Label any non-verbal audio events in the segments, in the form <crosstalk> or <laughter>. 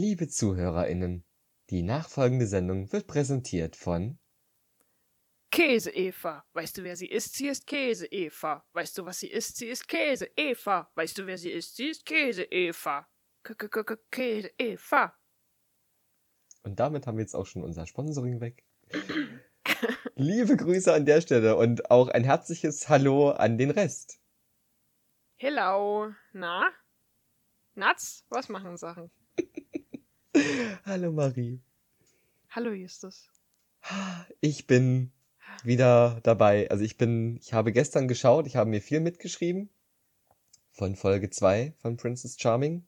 Liebe ZuhörerInnen, die nachfolgende Sendung wird präsentiert von Käse-Eva. Weißt du, wer sie ist? Sie ist Käse-Eva. Weißt du, was sie ist? Sie ist Käse-Eva. Weißt du, wer sie ist? Sie ist Käse-Eva. Käse-Eva. Und damit haben wir jetzt auch schon unser Sponsoring weg. <clears throat> Liebe Grüße an der Stelle und auch ein herzliches Hallo an den Rest. Hello. Na? Nats? Was machen Sachen? <laughs> Hallo Marie. Hallo Justus. Ich bin wieder dabei. Also ich bin, ich habe gestern geschaut, ich habe mir viel mitgeschrieben von Folge 2 von Princess Charming.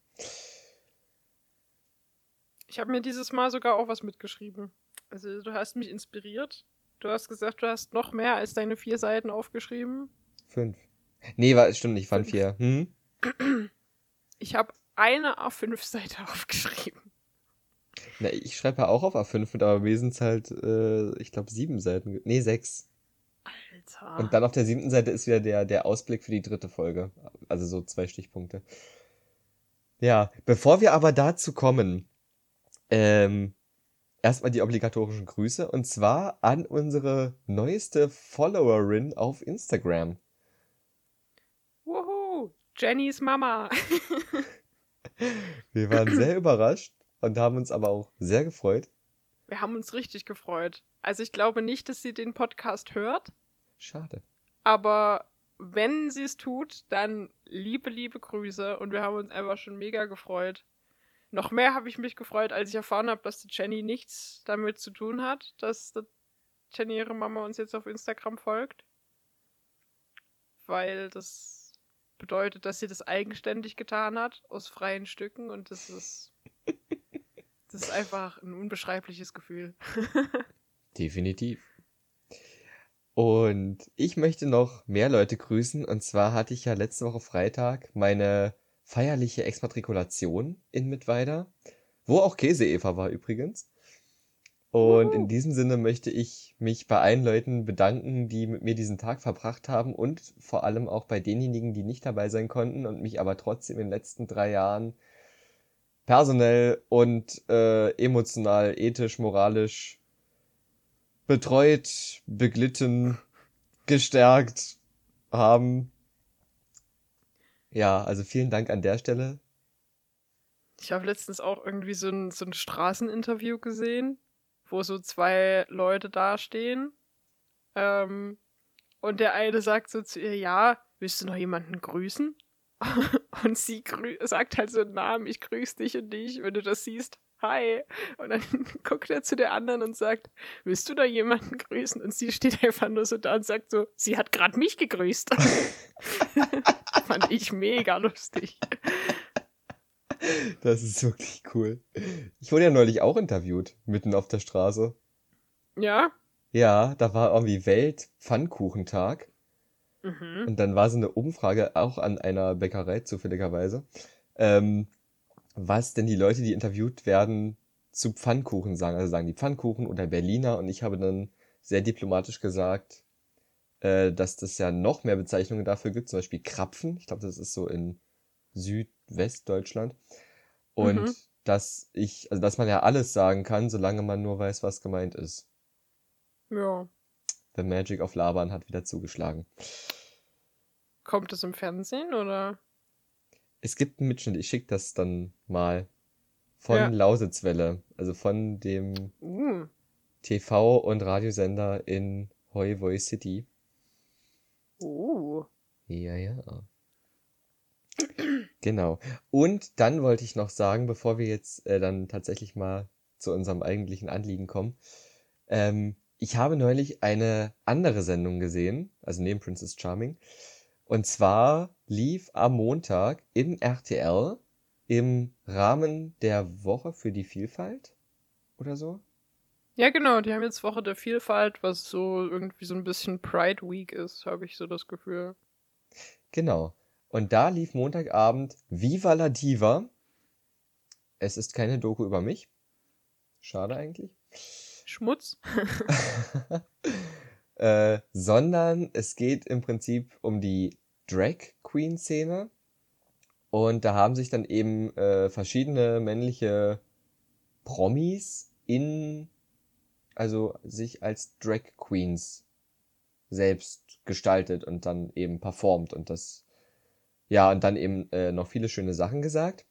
Ich habe mir dieses Mal sogar auch was mitgeschrieben. Also du hast mich inspiriert. Du hast gesagt, du hast noch mehr als deine vier Seiten aufgeschrieben. Fünf. Nee, war, stimmt nicht, waren vier. Hm? Ich habe eine A5-Seite <laughs> aufgeschrieben. Na, ich schreibe ja auch auf A5 mit, aber mir sind halt, äh, ich glaube, sieben Seiten. Nee, sechs. Alter. Und dann auf der siebten Seite ist wieder der, der Ausblick für die dritte Folge. Also so zwei Stichpunkte. Ja, bevor wir aber dazu kommen, ähm, erstmal die obligatorischen Grüße und zwar an unsere neueste Followerin auf Instagram. Wuhu! Jennys Mama. <laughs> Wir waren sehr <clears throat> überrascht und haben uns aber auch sehr gefreut. Wir haben uns richtig gefreut. Also ich glaube nicht, dass sie den Podcast hört, Schade. aber wenn sie es tut, dann liebe, liebe Grüße und wir haben uns einfach schon mega gefreut. Noch mehr habe ich mich gefreut, als ich erfahren habe, dass die Jenny nichts damit zu tun hat, dass die Jenny ihre Mama uns jetzt auf Instagram folgt. Weil das bedeutet, dass sie das eigenständig getan hat, aus freien Stücken und das ist. Das ist einfach ein unbeschreibliches Gefühl. <laughs> Definitiv. Und ich möchte noch mehr Leute grüßen. Und zwar hatte ich ja letzte Woche Freitag meine feierliche Exmatrikulation in Mittweida, wo auch Käse-Eva war übrigens. Und Wuhu. in diesem Sinne möchte ich mich bei allen Leuten bedanken, die mit mir diesen Tag verbracht haben und vor allem auch bei denjenigen, die nicht dabei sein konnten und mich aber trotzdem in den letzten drei Jahren personell und äh, emotional, ethisch, moralisch betreut, beglitten, gestärkt haben. Ja, also vielen Dank an der Stelle. Ich habe letztens auch irgendwie so ein, so ein Straßeninterview gesehen, wo so zwei Leute dastehen. Ähm, und der eine sagt so zu ihr, ja, willst du noch jemanden grüßen? <laughs> Und sie sagt halt so einen Namen, ich grüße dich und dich, wenn du das siehst. Hi. Und dann <laughs> guckt er zu der anderen und sagt, willst du da jemanden grüßen? Und sie steht einfach nur so da und sagt so, sie hat gerade mich gegrüßt. <laughs> Fand ich mega lustig. Das ist wirklich cool. Ich wurde ja neulich auch interviewt, mitten auf der Straße. Ja? Ja, da war irgendwie Welt-Pfannkuchentag. Mhm. Und dann war so eine Umfrage auch an einer Bäckerei zufälligerweise, ähm, was denn die Leute, die interviewt werden, zu Pfannkuchen sagen. Also sagen die Pfannkuchen oder Berliner. Und ich habe dann sehr diplomatisch gesagt, äh, dass das ja noch mehr Bezeichnungen dafür gibt, zum Beispiel Krapfen. Ich glaube, das ist so in Südwestdeutschland. Und Mhm. dass ich, also dass man ja alles sagen kann, solange man nur weiß, was gemeint ist. Ja. The Magic of Labern hat wieder zugeschlagen. Kommt es im Fernsehen oder? Es gibt einen Mitschnitt, ich schicke das dann mal von Ja. Lausitzwelle, also von dem Uh. TV- und Radiosender in Hoi Voi City. Uh. Ja, ja. Genau. Und dann wollte ich noch sagen, bevor wir jetzt äh, dann tatsächlich mal zu unserem eigentlichen Anliegen kommen, ähm, ich habe neulich eine andere Sendung gesehen, also neben Princess Charming. Und zwar lief am Montag im RTL im Rahmen der Woche für die Vielfalt oder so. Ja, genau, die haben jetzt Woche der Vielfalt, was so irgendwie so ein bisschen Pride Week ist, habe ich so das Gefühl. Genau. Und da lief Montagabend Viva la Diva. Es ist keine Doku über mich. Schade eigentlich. Schmutz. <laughs> äh, sondern es geht im Prinzip um die Drag Queen Szene. Und da haben sich dann eben äh, verschiedene männliche Promis in, also sich als Drag Queens selbst gestaltet und dann eben performt und das, ja, und dann eben äh, noch viele schöne Sachen gesagt.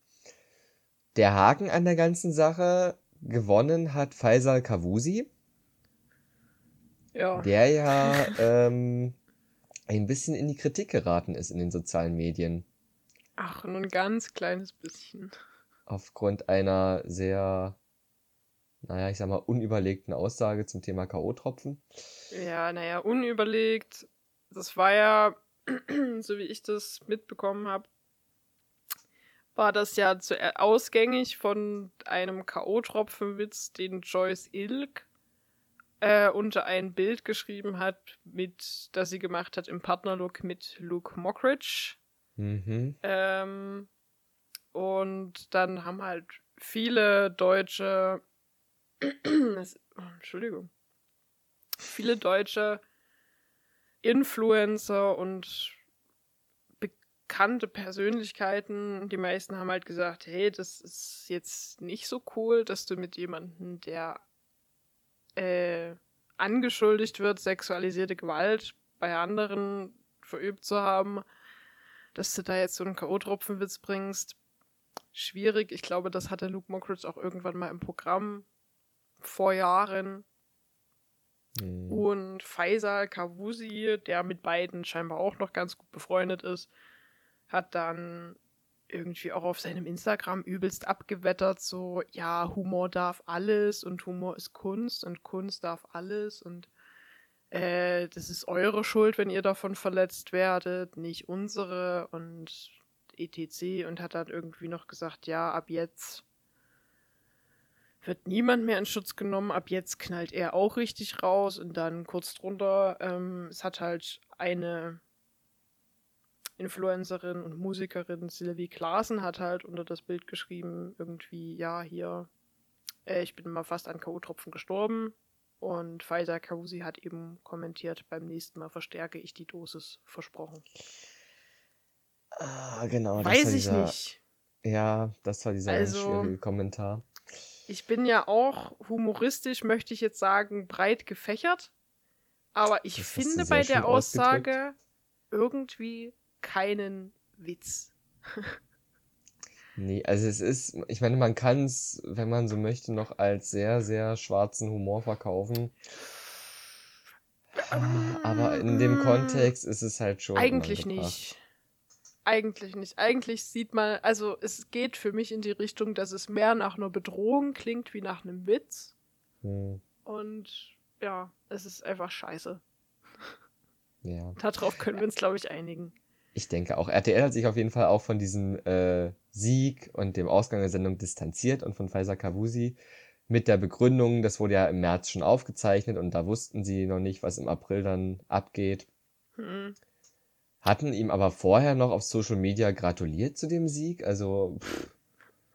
Der Haken an der ganzen Sache, gewonnen hat Faisal Kavusi. Ja. Der ja ähm, ein bisschen in die Kritik geraten ist in den sozialen Medien. Ach, nur ein ganz kleines bisschen. Aufgrund einer sehr, naja, ich sag mal, unüberlegten Aussage zum Thema K.O.-Tropfen. Ja, naja, unüberlegt. Das war ja, <clears throat> so wie ich das mitbekommen habe, war das ja zu, äh, ausgängig von einem K.O.-Tropfenwitz, den Joyce Ilk äh, unter ein Bild geschrieben hat, mit, das sie gemacht hat im Partnerlook mit Luke Mockridge. Mhm. Ähm, und dann haben halt viele deutsche, <clears throat> oh, Entschuldigung, viele deutsche Influencer und bekannte Persönlichkeiten, die meisten haben halt gesagt, hey, das ist jetzt nicht so cool, dass du mit jemandem, der äh, angeschuldigt wird, sexualisierte Gewalt bei anderen verübt zu haben, dass du da jetzt so einen K.O.-Tropfenwitz bringst. Schwierig. Ich glaube, das hatte Luke Mockridge auch irgendwann mal im Programm vor Jahren. Mhm. Und Faisal Kavusi, der mit beiden scheinbar auch noch ganz gut befreundet ist, hat dann irgendwie auch auf seinem Instagram übelst abgewettert, so, ja, Humor darf alles und Humor ist Kunst und Kunst darf alles und äh, das ist eure Schuld, wenn ihr davon verletzt werdet, nicht unsere und etc. und hat dann irgendwie noch gesagt, ja, ab jetzt wird niemand mehr in Schutz genommen, ab jetzt knallt er auch richtig raus und dann kurz drunter, ähm, es hat halt eine Influencerin und Musikerin Sylvie Klaassen hat halt unter das Bild geschrieben, irgendwie, ja, hier, äh, ich bin mal fast an K.O.-Tropfen gestorben. Und Pfizer Kausi hat eben kommentiert, beim nächsten Mal verstärke ich die Dosis, versprochen. Ah, genau. Weiß ich dieser, nicht. Ja, das war dieser Also- schwierige Kommentar. Ich bin ja auch humoristisch, möchte ich jetzt sagen, breit gefächert. Aber ich Das finde bei der Aussage irgendwie keinen Witz. Nee, also es ist, ich meine, man kann es, wenn man so möchte, noch als sehr, sehr schwarzen Humor verkaufen. Aber in dem Mm, Kontext ist es halt schon Eigentlich nicht. Eigentlich nicht. Eigentlich sieht man, also es geht für mich in die Richtung, dass es mehr nach einer Bedrohung klingt wie nach einem Witz. Hm, Und ja, es ist einfach scheiße. ja. <laughs> Darauf können wir uns, glaube ich, einigen. Ich denke auch. RTL hat sich auf jeden Fall auch von diesem äh, Sieg und dem Ausgang der Sendung distanziert und von Faisal Kavusi mit der Begründung, das wurde ja im März schon aufgezeichnet und da wussten sie noch nicht, was im April dann abgeht. Hm. Hatten ihm aber vorher noch auf Social Media gratuliert zu dem Sieg. Also, pff,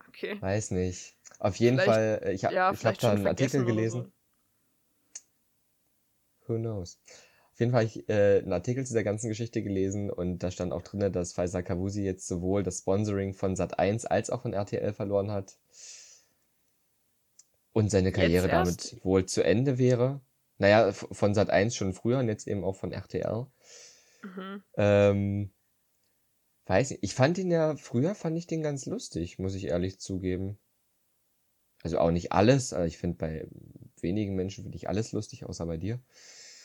Okay. weiß nicht. Auf jeden Vielleicht- Fall, äh, ich, ha- Ja, ich habe vielleicht da einen Artikel gelesen. Who knows? Auf jeden Fall habe ich äh, einen Artikel zu der ganzen Geschichte gelesen und da stand auch drin, dass Faisal Kavusi jetzt sowohl das Sponsoring von Sat1 als auch von RTL verloren hat und seine Karriere damit wohl zu Ende wäre. Naja, von Sat1 schon früher und jetzt eben auch von RTL. Mhm. Ähm, weiß nicht, ich fand ihn ja, früher fand ich den ganz lustig, muss ich ehrlich zugeben. Also auch nicht alles, aber ich finde bei wenigen Menschen finde ich alles lustig, außer bei dir.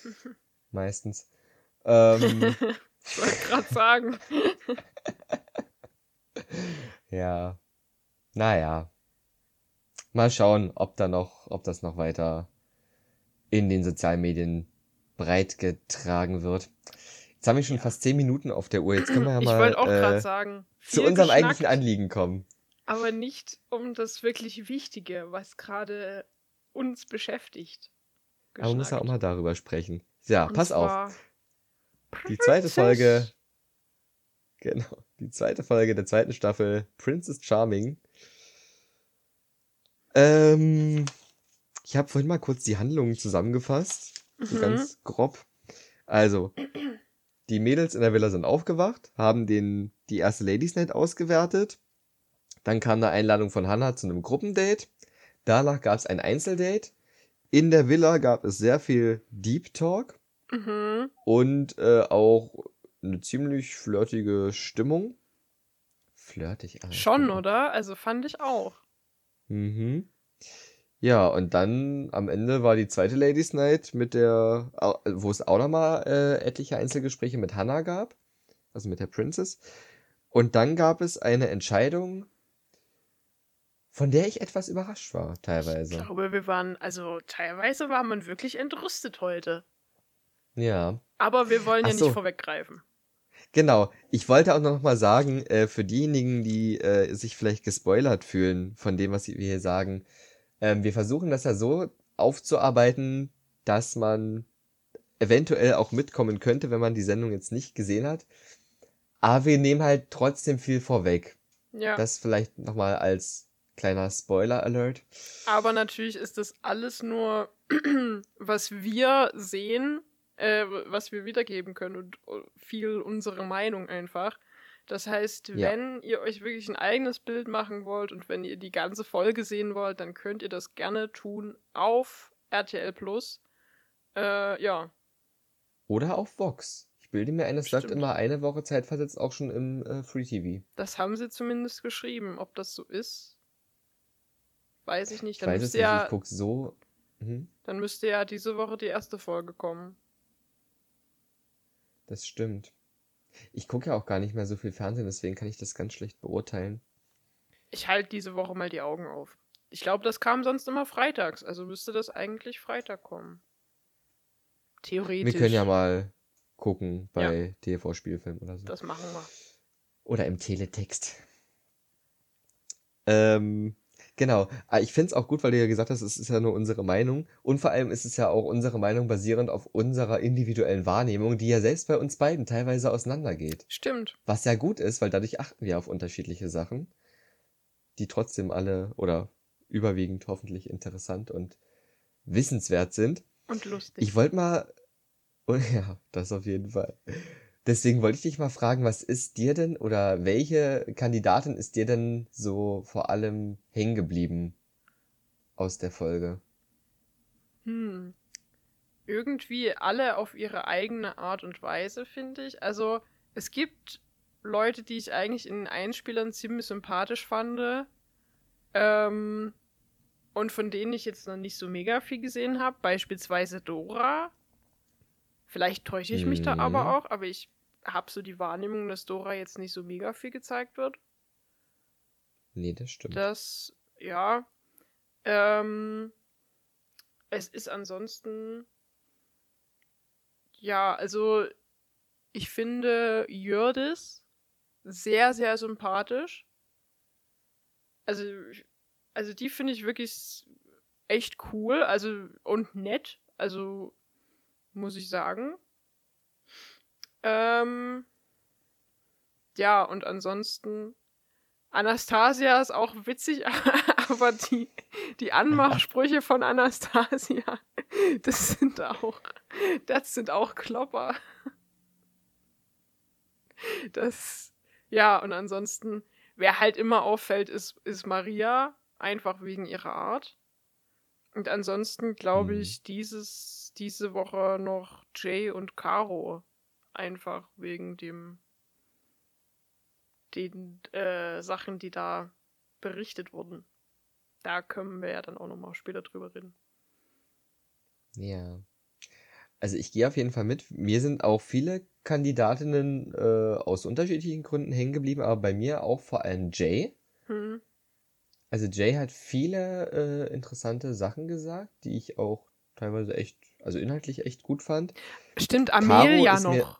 <laughs> Meistens. Ähm, <laughs> ich wollte gerade sagen. <laughs> ja. Naja. Mal schauen, ob da noch, ob das noch weiter in den sozialen Medien breit getragen wird. Jetzt haben wir schon fast zehn Minuten auf der Uhr. Jetzt können wir ja mal äh, sagen. zu unserem geschnackt, eigentlichen Anliegen kommen. Aber nicht um das wirklich Wichtige, was gerade uns beschäftigt. Aber man muss ja auch geschnackt. mal darüber sprechen. Ja, Und pass auf. Die zweite. Folge, genau, die zweite Folge der zweiten Staffel Princess Charming. Ähm, ich habe vorhin mal kurz die Handlungen zusammengefasst, so Mhm. ganz grob. Also, die Mädels in der Villa sind aufgewacht, haben den, die erste Ladies Night ausgewertet. Dann kam eine Einladung von Hannah zu einem Gruppendate. Danach gab es ein Einzeldate. In der Villa gab es sehr viel Deep Talk Mhm. und äh, auch eine ziemlich flirtige Stimmung. Flirtig, alles Schon, oder? Also fand ich auch. Mhm. Ja, und dann am Ende war die zweite Ladies Night mit der, wo es auch nochmal äh, etliche Einzelgespräche mit Hannah gab, also mit der Princess. Und dann gab es eine Entscheidung, von der ich etwas überrascht war, Ich teilweise. glaube, wir waren, also teilweise war man wirklich entrüstet heute. Ja, Aber wir wollen ja so. nicht vorweggreifen. genau. Ich wollte auch noch mal sagen, äh, für diejenigen, die äh, sich vielleicht gespoilert fühlen von dem, was wir hier sagen, ähm, wir versuchen das ja so aufzuarbeiten, dass man eventuell auch mitkommen könnte, wenn man die Sendung jetzt nicht gesehen hat. Aber wir nehmen halt trotzdem viel vorweg. Ja. Das vielleicht noch mal als kleiner Spoiler-Alert. Aber natürlich ist das alles nur, <clears throat> was wir sehen, äh, was wir wiedergeben können und äh, viel unsere Meinung einfach. Das heißt, Ja. wenn ihr euch wirklich ein eigenes Bild machen wollt und wenn ihr die ganze Folge sehen wollt, dann könnt ihr das gerne tun auf RTL Plus. Äh, ja, Oder auf Vox. Ich bilde mir ein, es läuft immer eine Woche zeitversetzt auch schon im äh, Free TV. das haben sie zumindest geschrieben. Ob das so ist, weiß ich nicht. Ich Dann weiß es nicht, ja, ich guck so. Mhm. dann müsste ja diese Woche die erste Folge kommen. Das stimmt. Ich gucke ja auch gar nicht mehr so viel Fernsehen, deswegen kann ich das ganz schlecht beurteilen. Ich halte diese Woche mal die Augen auf. Ich glaube, das kam sonst immer freitags, also müsste das eigentlich Freitag kommen. Theoretisch. Wir können ja mal gucken bei TV-Spielfilm oder so. Das machen wir. Oder im Teletext. Ähm, genau. Ah, Ich finde es auch gut, weil du ja gesagt hast, es ist ja nur unsere Meinung. Und vor allem ist es ja auch unsere Meinung basierend auf unserer individuellen Wahrnehmung, die ja selbst bei uns beiden teilweise auseinandergeht. Stimmt. Was ja gut ist, weil dadurch achten wir auf unterschiedliche Sachen, die trotzdem alle oder überwiegend hoffentlich interessant und wissenswert sind. Und lustig. Ich wollte mal, oh <laughs> ja, das auf jeden Fall. Deswegen wollte ich dich mal fragen, was ist dir denn oder welche Kandidatin ist dir denn so vor allem hängen geblieben aus der Folge? Hm. Irgendwie alle auf ihre eigene Art und Weise, finde ich. Also, es gibt Leute, die ich eigentlich in den Einspielern ziemlich sympathisch fand. Ähm, und von denen ich jetzt noch nicht so mega viel gesehen habe. Beispielsweise Dora. Vielleicht täusche ich mich da Mhm. aber auch, aber ich habe so die Wahrnehmung, dass Dora jetzt nicht so mega viel gezeigt wird. Nee, das stimmt. Das, ja. Ähm, es ist ansonsten. Ja, also ich finde Jördis sehr, sehr sympathisch. Also, also die finde ich wirklich echt cool, also und nett, also muss ich sagen. Ähm, ja, und ansonsten Anastasia ist auch witzig, <laughs> aber die, die Anmachsprüche von Anastasia, <laughs> das sind auch, das sind auch Klopper. Das, ja, und ansonsten, wer halt immer auffällt, ist, ist Maria, einfach wegen ihrer Art. Und ansonsten glaube Hm. ich, dieses, diese Woche noch Jay und Caro. Einfach wegen dem den äh, Sachen, die da berichtet wurden. Da können wir ja dann auch nochmal später drüber reden. Ja. Also ich gehe auf jeden Fall mit. Mir sind auch viele Kandidatinnen äh, aus unterschiedlichen Gründen hängen geblieben, aber bei mir auch vor allem Jay. Hm. Also Jay hat viele äh, interessante Sachen gesagt, die ich auch teilweise echt, also inhaltlich echt gut fand. Stimmt, Amelia noch.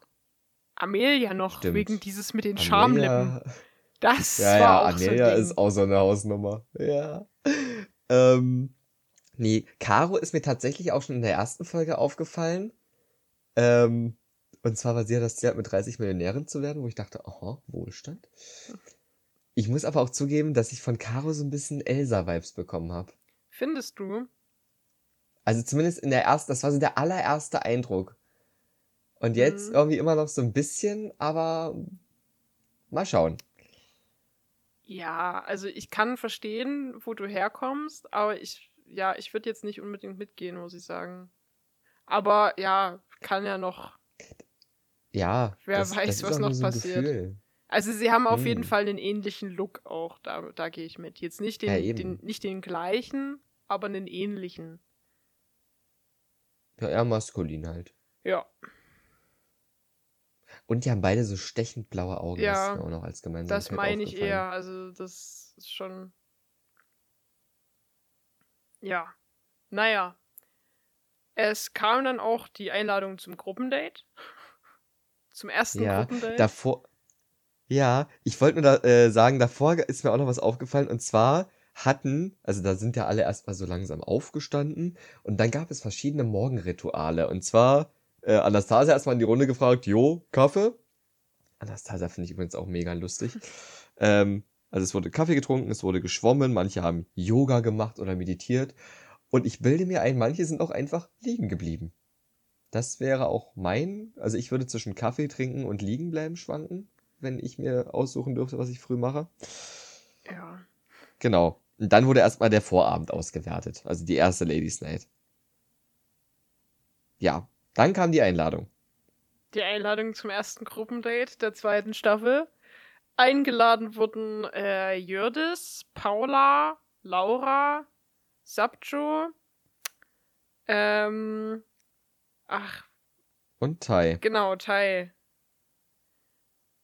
Amelia noch, Stimmt. wegen dieses mit den Schamlippen. Das ja, war ja, auch Amelia so ein Ding. ist auch so eine Hausnummer. Ja. Ähm, nee, Caro ist mir tatsächlich auch schon in der ersten Folge aufgefallen. Ähm, und zwar, weil sie ja das Ziel mit 30 Millionärin zu werden, wo ich dachte, aha, Wohlstand. Ich muss aber auch zugeben, dass ich von Caro so ein bisschen Elsa-Vibes bekommen habe. Findest du? Also zumindest in der ersten, das war so der allererste Eindruck. Und jetzt Mhm. irgendwie immer noch so ein bisschen, aber mal schauen. Ja, also ich kann verstehen, wo du herkommst, aber ich, ja, ich würde jetzt nicht unbedingt mitgehen, muss ich sagen. Aber ja, kann ja noch. Ja, wer das, weiß, das was noch so passiert. Also sie haben auf hm. jeden Fall einen ähnlichen Look auch, da, da gehe ich mit. Jetzt nicht den, ja, den, nicht den gleichen, aber einen ähnlichen. Ja, eher maskulin halt. Ja. Und die haben beide so stechend blaue Augen. Ja, das ist mir auch noch als Gemeinsamkeit Das meine ich eher. Also, das ist schon. Ja. Naja. Es kam dann auch die Einladung zum Gruppendate. <laughs> Zum ersten Ja, Gruppendate. davor. Ja, ich wollte nur da, äh, sagen, davor ist mir auch noch was aufgefallen. Und zwar hatten, also da sind ja alle erstmal so langsam aufgestanden. Und dann gab es verschiedene Morgenrituale. Und zwar äh, Anastasia erstmal in die Runde gefragt: Jo, Kaffee? Anastasia finde ich übrigens auch mega lustig. <laughs> ähm, also es wurde Kaffee getrunken, es wurde geschwommen, manche haben Yoga gemacht oder meditiert. Und ich bilde mir ein, manche sind auch einfach liegen geblieben. Das wäre auch mein, also ich würde zwischen Kaffee trinken und liegen bleiben schwanken, wenn ich mir aussuchen dürfte, was ich früh mache. ja. Genau. Und dann wurde erstmal der Vorabend ausgewertet, also die erste Ladies Night. Ja, dann kam die Einladung. Die Einladung zum ersten Gruppendate der zweiten Staffel. Eingeladen wurden äh, Jördis, Paula, Laura, Sabjo, ähm, ach, Und Tai. genau, Tai.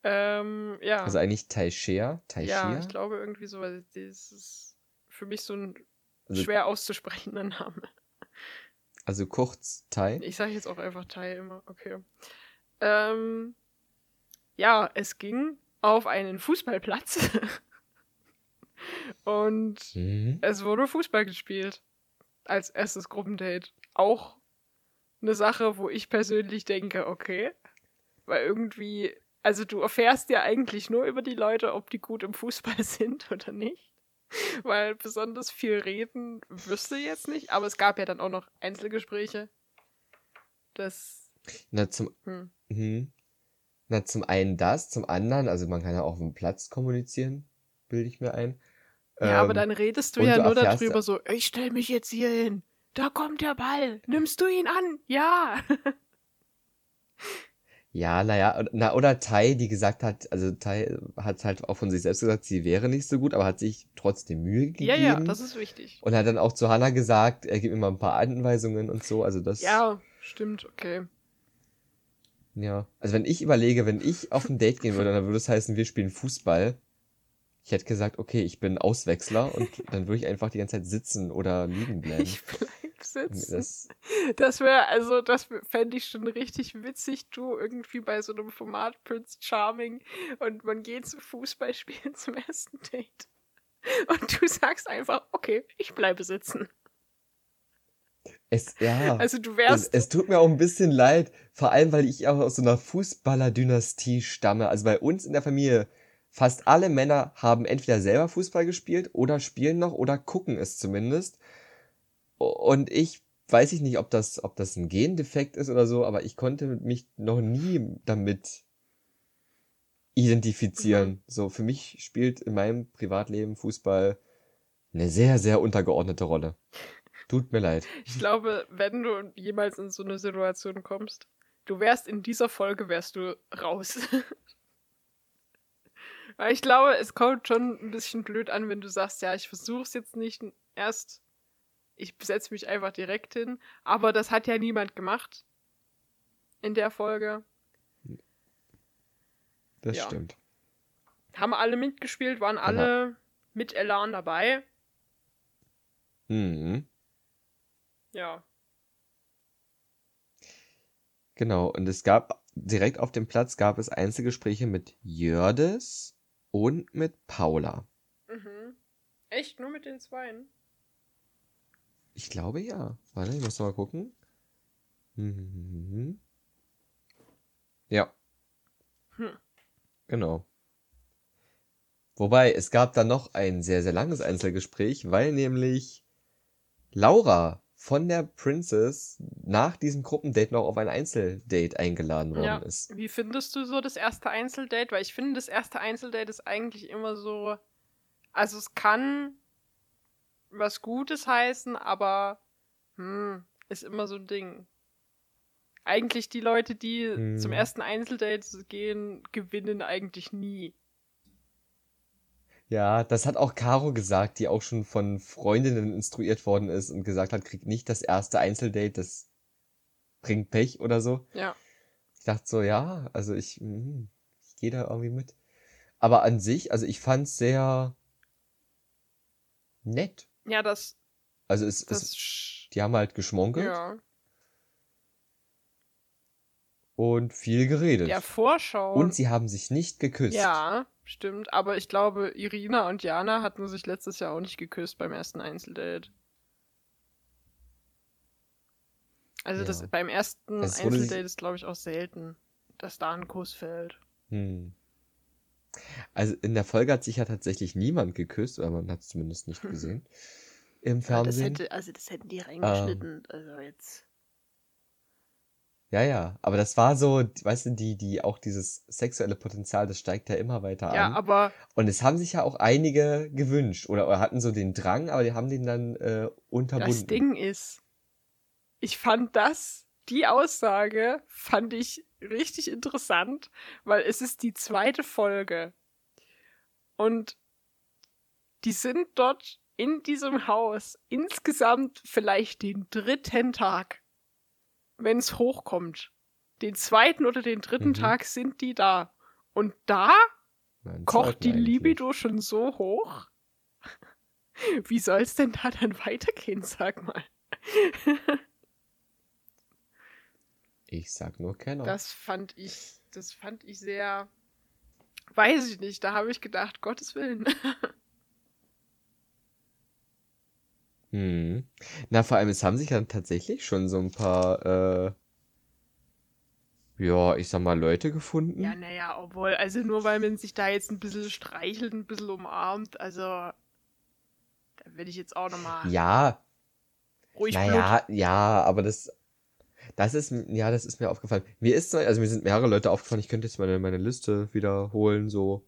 Ähm, ja. Also eigentlich Taishia. Taishia. ja, ich glaube irgendwie so, weil ist für mich so ein Also- schwer auszusprechender Name. Also kurz Tai. Ich sage jetzt auch einfach Tai immer, okay. Ähm, ja, es ging auf einen Fußballplatz. <laughs> Und Mhm. es wurde Fußball gespielt. Als erstes Gruppendate. Auch eine Sache, wo ich persönlich denke, okay. Weil irgendwie, also du erfährst ja eigentlich nur über die Leute, ob die gut im Fußball <laughs> sind oder nicht. <laughs> Weil besonders viel reden wirst du jetzt nicht. Aber es gab ja dann auch noch Einzelgespräche. Das. Na, zum, Hm. mhm. Na, zum einen das, zum anderen, also man kann ja auch auf dem Platz kommunizieren, bilde ich mir ein. Ja, aber Ähm, dann redest du ja du nur darüber so, ich stell mich jetzt hier hin. Da kommt der Ball. Nimmst du ihn an? Ja. <laughs> Ja, naja, na, oder Tai, die gesagt hat, also Tai hat halt auch von sich selbst gesagt, sie wäre nicht so gut, aber hat sich trotzdem Mühe gegeben. ja, ja, das ist wichtig. Und hat dann auch zu Hannah gesagt, er gibt mir mal ein paar Anweisungen und so, also das. Ja, stimmt, okay. Ja. Also wenn ich überlege, wenn ich auf ein Date gehen würde, dann würde es heißen, wir spielen Fußball. Ich hätte gesagt, okay, ich bin Auswechsler und dann würde ich einfach die ganze Zeit sitzen oder liegen bleiben. <laughs> Ich bleib sitzen. Das, Das wäre, also, das fände ich schon richtig witzig, du irgendwie bei so einem Format Prince Charming und man geht zum Fußballspielen <laughs> zum ersten Date. Und du sagst einfach, okay, ich bleibe sitzen. es, ja. Also du Es, wärst. es tut mir auch ein bisschen leid, vor allem weil ich auch aus so einer Fußballer-Dynastie stamme. Also bei uns in der Familie, fast alle Männer haben entweder selber Fußball gespielt oder spielen noch oder gucken es zumindest. Und ich weiß ich nicht, ob das, ob das ein Gendefekt ist oder so, aber ich konnte mich noch nie damit identifizieren. So, für mich spielt in meinem Privatleben Fußball eine sehr, sehr untergeordnete Rolle. Tut mir leid. Ich glaube, wenn du jemals in so eine Situation kommst, du wärst in dieser Folge, wärst du raus. <laughs> Weil ich glaube, es kommt schon ein bisschen blöd an, wenn du sagst, ja, ich versuch's jetzt nicht erst, ich setze mich einfach direkt hin. Aber das hat ja niemand gemacht in der Folge. Das Ja. stimmt. Haben alle mitgespielt, waren Aha. alle mit Elan dabei. Mhm. Ja. Genau, und es gab direkt auf dem Platz gab es Einzelgespräche mit Jördis und mit Paula. Mhm. Echt? Nur mit den Zweien? Ich glaube ja. Warte, ich muss noch mal gucken. Mhm. Ja. Hm. Genau. Wobei, es gab dann noch ein sehr, sehr langes Einzelgespräch, weil nämlich Laura von der Princess nach diesem Gruppendate noch auf ein Einzeldate eingeladen worden Ja. ist. Wie findest du so das erste Einzeldate? Weil ich finde, das erste Einzeldate ist eigentlich immer so Also es kann was Gutes heißen, aber hm, ist immer so ein Ding. Eigentlich die Leute, die hm. zum ersten Einzeldate gehen, gewinnen eigentlich nie. Ja, das hat auch Caro gesagt, die auch schon von Freundinnen instruiert worden ist und gesagt hat, kriegt nicht das erste Einzeldate, das bringt Pech oder so. Ja. Ich dachte so, ja, also ich, hm, ich gehe da irgendwie mit. Aber an sich, also ich fand's sehr nett. Ja, das. Also es, das es die haben halt geschmonkelt. Ja. Und viel geredet. Der Vorschau. Und sie haben sich nicht geküsst. Ja, stimmt. Aber ich glaube, Irina und Jana hatten sich letztes Jahr auch nicht geküsst beim ersten Einzeldate. Also ja. das beim ersten Einzeldate ist, glaube ich, auch selten, dass da ein Kuss fällt. Hm. Also in der Folge hat sich ja tatsächlich niemand geküsst, oder man hat es zumindest nicht gesehen. Im Fernsehen. Das hätte, also das hätten die reingeschnitten. Ähm, also jetzt. Ja, ja, aber das war so, weißt du, die, die, auch dieses sexuelle Potenzial, das steigt ja immer weiter ja, an. Ja, aber. Und es haben sich ja auch einige gewünscht oder, oder hatten so den Drang, aber die haben den dann äh, unterbunden. Das Ding ist, ich fand das, die Aussage, fand ich richtig interessant, weil es ist die zweite Folge. Und die sind dort in diesem Haus insgesamt vielleicht den dritten Tag, wenn es hochkommt. Den zweiten oder den dritten mhm. Tag sind die da. Und da Nein, kocht die Libido schon so hoch. <laughs> Wie soll es denn da dann weitergehen, sag mal? <laughs> Ich sag nur Kenner. Das fand ich, das fand ich sehr, weiß ich nicht, da habe ich gedacht, Gottes Willen. <laughs> hm. Na, vor allem, es haben sich ja tatsächlich schon so ein paar, äh, ja, ich sag mal, Leute gefunden. Ja, naja, obwohl, also nur weil man sich da jetzt ein bisschen streichelt, ein bisschen umarmt, also, da werde ich jetzt auch nochmal. Ja. Ruhig naja, Blut. ja, aber das, das ist, ja, das ist mir aufgefallen. Mir ist, also mir sind mehrere Leute aufgefallen, ich könnte jetzt meine, meine Liste wiederholen, so,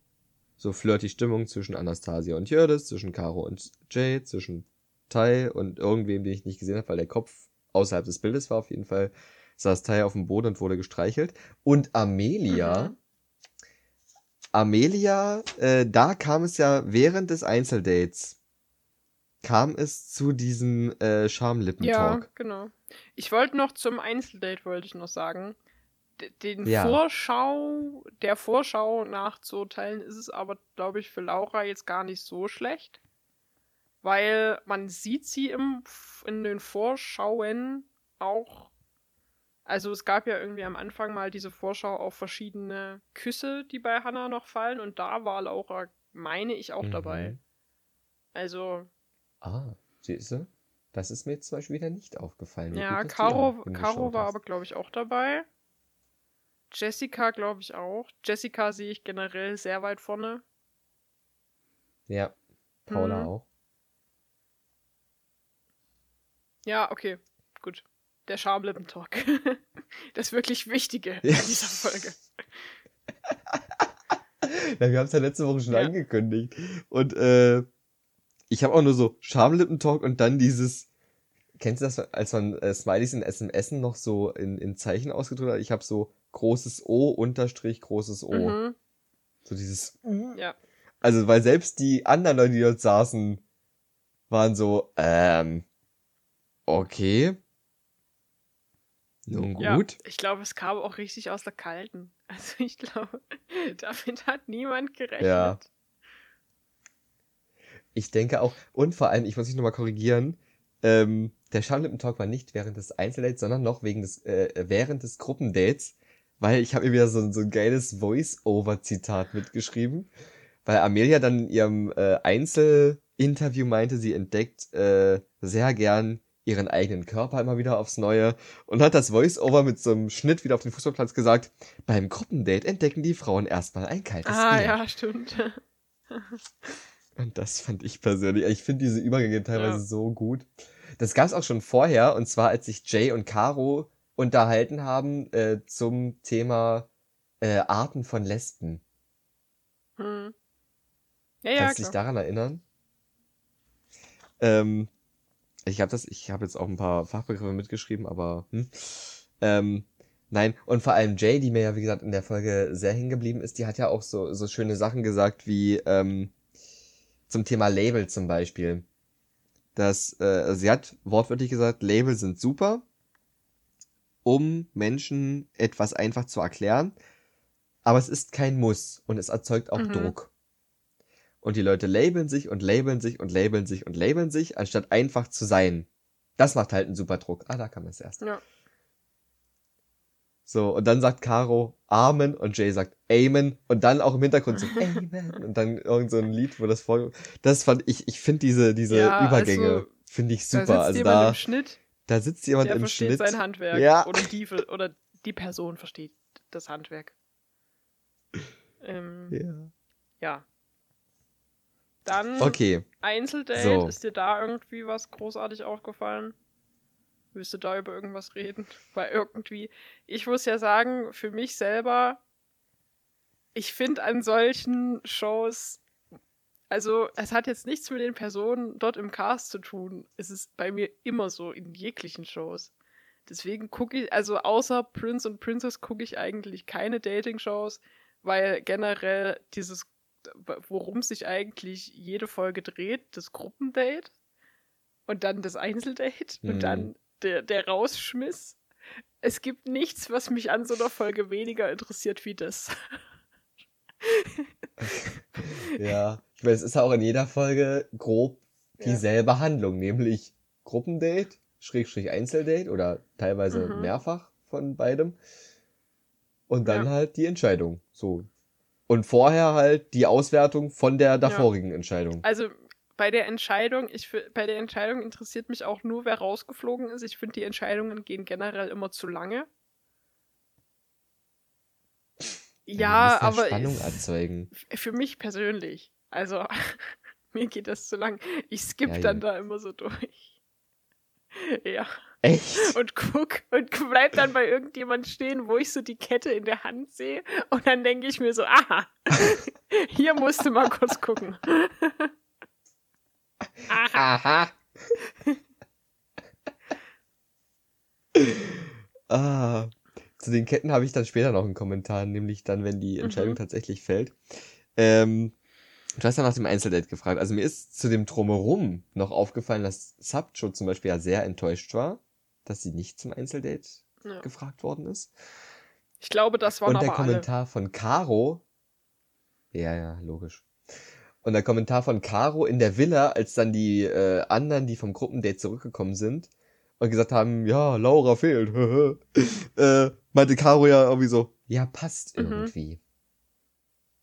so flirty Stimmung zwischen Anastasia und Jördis, zwischen Caro und Jade, zwischen Tai und irgendwem, den ich nicht gesehen habe, weil der Kopf außerhalb des Bildes war auf jeden Fall, saß Tai auf dem Boden und wurde gestreichelt. Und Amelia, mhm. Amelia, äh, da kam es ja während des Einzeldates, kam es zu diesem äh, Schamlippentalk. Ja, genau. Ich wollte noch zum Einzeldate, wollte ich noch sagen. Den ja. Vorschau, der Vorschau nachzuurteilen, ist es aber, glaube ich, für Laura jetzt gar nicht so schlecht. Weil man sieht sie im, in den Vorschauen auch. Also es gab ja irgendwie am Anfang mal diese Vorschau auf verschiedene Küsse, die bei Hannah noch fallen. Und da war Laura, meine ich, auch mhm. dabei. Also. Ah, siehst du? Das ist mir jetzt zum Beispiel wieder nicht aufgefallen. Ja, Caro, Caro war aber, glaube ich, auch dabei. Jessica, glaube ich, auch. Jessica sehe ich generell sehr weit vorne. Ja, Paula hm. auch. Ja, okay, gut. Der Schamlippentalk. <laughs> das wirklich Wichtige in <laughs> dieser Folge. Na, wir haben es ja letzte Woche schon ja. angekündigt. Und äh, ich habe auch nur so Schamlippentalk und dann dieses. Kennst du das, als man äh, Smileys in SMS noch so in, in Zeichen ausgedrückt hat? Ich habe so großes O unterstrich großes O. Mhm. So dieses. Ja. Also, weil selbst die anderen Leute, die dort saßen, waren so, ähm, okay. Nun gut. Ja, ich glaube, es kam auch richtig aus der Kalten. <laughs> Also ich glaube, <laughs> damit hat niemand gerechnet. Ja. Ich denke auch, und vor allem, ich muss mich nochmal korrigieren, ähm, der Schamlippen-Talk war nicht während des Einzeldates, sondern noch wegen des, äh, während des Gruppendates, weil ich habe mir wieder so, so ein geiles Voice-Over-Zitat mitgeschrieben, weil Amelia dann in ihrem äh, Einzelinterview meinte, sie entdeckt äh, sehr gern ihren eigenen Körper immer wieder aufs Neue und hat das Voice-Over mit so einem Schnitt wieder auf den Fußballplatz gesagt, beim Gruppendate entdecken die Frauen erstmal ein kaltes Ah, Bier. ja, stimmt. <laughs> Und das fand ich persönlich, ich finde diese Übergänge teilweise ja. so gut. Das gab es auch schon vorher, und zwar als sich Jay und Caro unterhalten haben äh, zum Thema äh, Arten von Lesben. Hm. Ja, ja, Kannst du dich daran erinnern? Ähm, ich habe das, ich habe jetzt auch ein paar Fachbegriffe mitgeschrieben, aber hm. ähm, nein. Und vor allem Jay, die mir ja wie gesagt in der Folge sehr hingeblieben ist, die hat ja auch so so schöne Sachen gesagt wie ähm, zum Thema Label zum Beispiel. Dass äh, sie hat wortwörtlich gesagt, Label sind super, um Menschen etwas einfach zu erklären, aber es ist kein Muss und es erzeugt auch Mhm. Druck. Und die Leute labeln sich und labeln sich und labeln sich und labeln sich, anstatt einfach zu sein. Das macht halt einen super Druck. Ah, da kam es erst. Ja. So, und dann sagt Caro Amen und Jay sagt Amen und dann auch im Hintergrund so <laughs> Amen und dann irgend so ein Lied, wo das vor. Das fand ich, ich finde diese, diese Ja, Übergänge, also, finde ich Da super. sitzt also jemand da, im Schnitt, da sitzt jemand der im versteht Schnitt. sein Handwerk. Ja. Oder, die, oder die Person versteht das Handwerk. Ähm, Ja. ja. Dann Okay, Einzeldate. So. Ist dir da irgendwie was großartig aufgefallen? Du da über irgendwas reden? <laughs> Weil irgendwie, ich muss ja sagen, für mich selber, ich finde an solchen Shows, also es hat jetzt nichts mit den Personen dort im Cast zu tun. Es ist bei mir immer so in jeglichen Shows. Deswegen gucke ich, also außer Prince und Princess gucke ich eigentlich keine Dating-Shows, weil generell dieses, worum sich eigentlich jede Folge dreht, das Gruppendate und dann das Einzeldate Mhm. und dann der, der Rausschmiss. Es gibt nichts, was mich an so einer Folge weniger interessiert wie das. <laughs> ja. Ich meine, es ist ja auch in jeder Folge grob Ja. dieselbe Handlung, nämlich Gruppendate, Schrägstrich Einzeldate oder teilweise Mhm. mehrfach von beidem. Und dann Ja. halt die Entscheidung. So. Und vorher halt die Auswertung von der davorigen Entscheidung. Also bei der Entscheidung, ich bei der Entscheidung interessiert mich auch nur, wer rausgeflogen ist. Ich finde, die Entscheidungen gehen generell immer zu lange. Ja, aber Spannung erzeugen. f- für mich persönlich. Also <laughs> mir geht das zu lang. Ich skippe Ja, dann ja. da immer so durch. <laughs> Ja. Echt? Und guck und bleib dann bei irgendjemand stehen, wo ich so die Kette in der Hand sehe. Und dann denke ich mir so, aha, <laughs> hier musst du mal kurz gucken. Aha. Aha. <laughs> ah. Zu den Ketten habe ich dann später noch einen Kommentar, nämlich dann, wenn die Entscheidung Mhm. tatsächlich fällt. Ähm, du hast ja nach dem Einzeldate gefragt. Also mir ist zu dem Drumherum noch aufgefallen, dass Subcho zum Beispiel ja sehr enttäuscht war, dass sie nicht zum Einzeldate Ja. gefragt worden ist. Ich glaube, das waren Und der aber alle. Kommentar von Caro. Ja, ja, logisch. Und der Kommentar von Caro in der Villa, als dann die äh, anderen, die vom Gruppendate zurückgekommen sind und gesagt haben, ja, Laura fehlt, <laughs> äh, meinte Caro ja irgendwie so, ja, passt Mhm. irgendwie.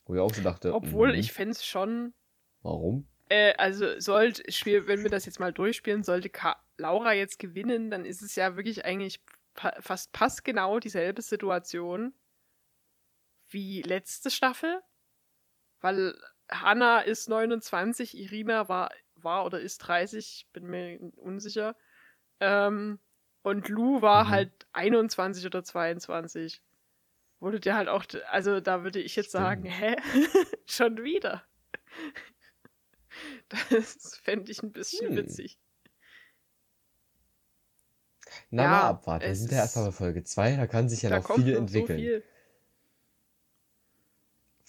Wo ich auch so dachte, Obwohl, mhm, ich fände es schon. warum? Äh, also, sollte, Spiel, wenn wir das jetzt mal durchspielen, sollte Ka Laura jetzt gewinnen, dann ist es ja wirklich eigentlich pa fast passgenau dieselbe Situation wie letzte Staffel. Weil Hannah ist 29, Irina war, war oder ist 30, bin mir unsicher. Ähm, und Lou war Mhm. halt 21 oder 22. Wurde dir halt auch, also da würde ich jetzt sagen, hä? <laughs> Schon wieder. <laughs> Das fände ich ein bisschen Hm. witzig. Na, Ja, mal abwarten. Wir sind ja erst mal bei Folge 2, da kann sich ja da noch viel entwickeln. so viel.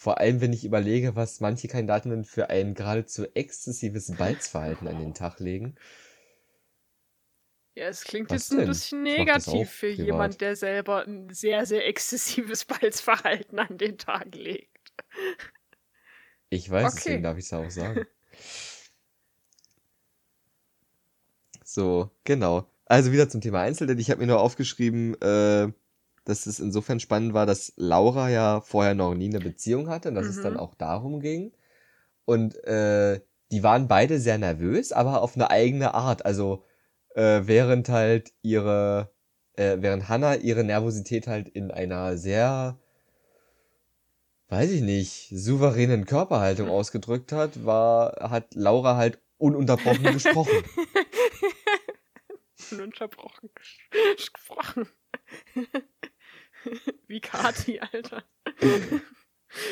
Vor allem, wenn ich überlege, was manche Kandidatinnen für ein geradezu exzessives Balzverhalten an den Tag legen. Ja, es klingt Was jetzt ein denn? bisschen negativ für privat. jemand, der selber ein sehr, sehr exzessives <laughs> Balzverhalten an den Tag legt. Ich weiß, Okay. deswegen darf ich es auch sagen. <laughs> So, genau. Also wieder zum Thema Einzeldate. Ich habe mir nur aufgeschrieben, äh, dass es insofern spannend war, dass Laura ja vorher noch nie eine Beziehung hatte und dass es Mhm. dann auch darum ging. Und äh, die waren beide sehr nervös, aber auf eine eigene Art. Also äh, während halt ihre, äh, während Hannah ihre Nervosität halt in einer sehr, weiß ich nicht, souveränen Körperhaltung Mhm. ausgedrückt hat, war, hat Laura halt ununterbrochen gesprochen. <laughs> Ununterbrochen gesprochen. <laughs> Wie Kati, Alter.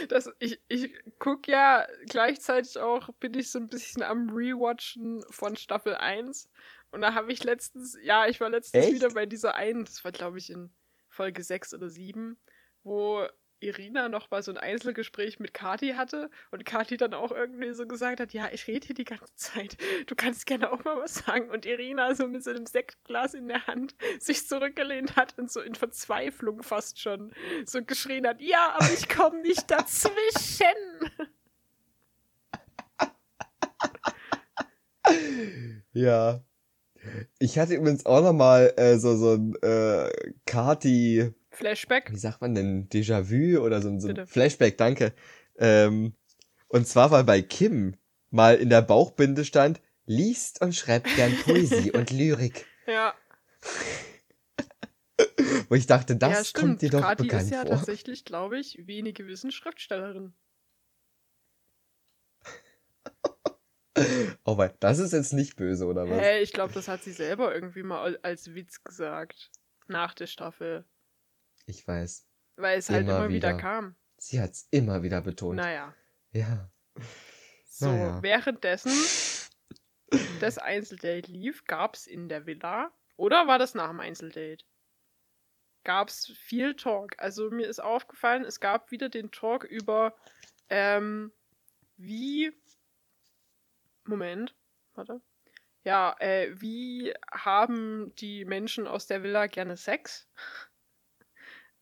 Das, ich ich gucke ja gleichzeitig auch, bin ich so ein bisschen am Rewatchen von Staffel 1. Und da habe ich letztens, ja, ich war letztens Echt? wieder bei dieser einen, das war glaube ich in Folge 6 oder 7, wo Irina noch mal so ein Einzelgespräch mit Kati hatte und Kati dann auch irgendwie so gesagt hat, ja, ich rede hier die ganze Zeit, du kannst gerne auch mal was sagen. Und Irina so mit so einem Sektglas in der Hand sich zurückgelehnt hat und so in Verzweiflung fast schon so geschrien hat, ja, aber ich komme nicht dazwischen. <laughs> Ja. Ich hatte übrigens auch noch mal äh, so, so ein äh, Kati, Flashback. wie sagt man denn, Déjà-vu oder so, ein- so ein. Flashback, danke. Ähm, und zwar, weil bei Kim mal in der Bauchbinde stand, liest und schreibt gern <laughs> Poesie und Lyrik. Ja, <laughs> Wo ich dachte, das ja kommt stimmt. dir doch Kati bekannt ist ja vor. tatsächlich, glaube ich, wenige wissen Schriftstellerin. <laughs> Oh, weil das ist jetzt nicht böse, oder was? Hä, ich glaube, das hat sie selber irgendwie mal al- als Witz gesagt. Nach der Staffel. Ich weiß. Weil es halt Immer immer wieder wieder. kam. Sie hat's immer wieder betont. Naja. Ja. So, Naja. währenddessen <laughs> das Einzeldate lief, gab es in der Villa, oder war das nach dem Einzeldate? Gab es viel Talk. Also mir ist aufgefallen, es gab wieder den Talk über, ähm, wie. Moment, warte. Ja, äh, wie haben die Menschen aus der Villa gerne Sex?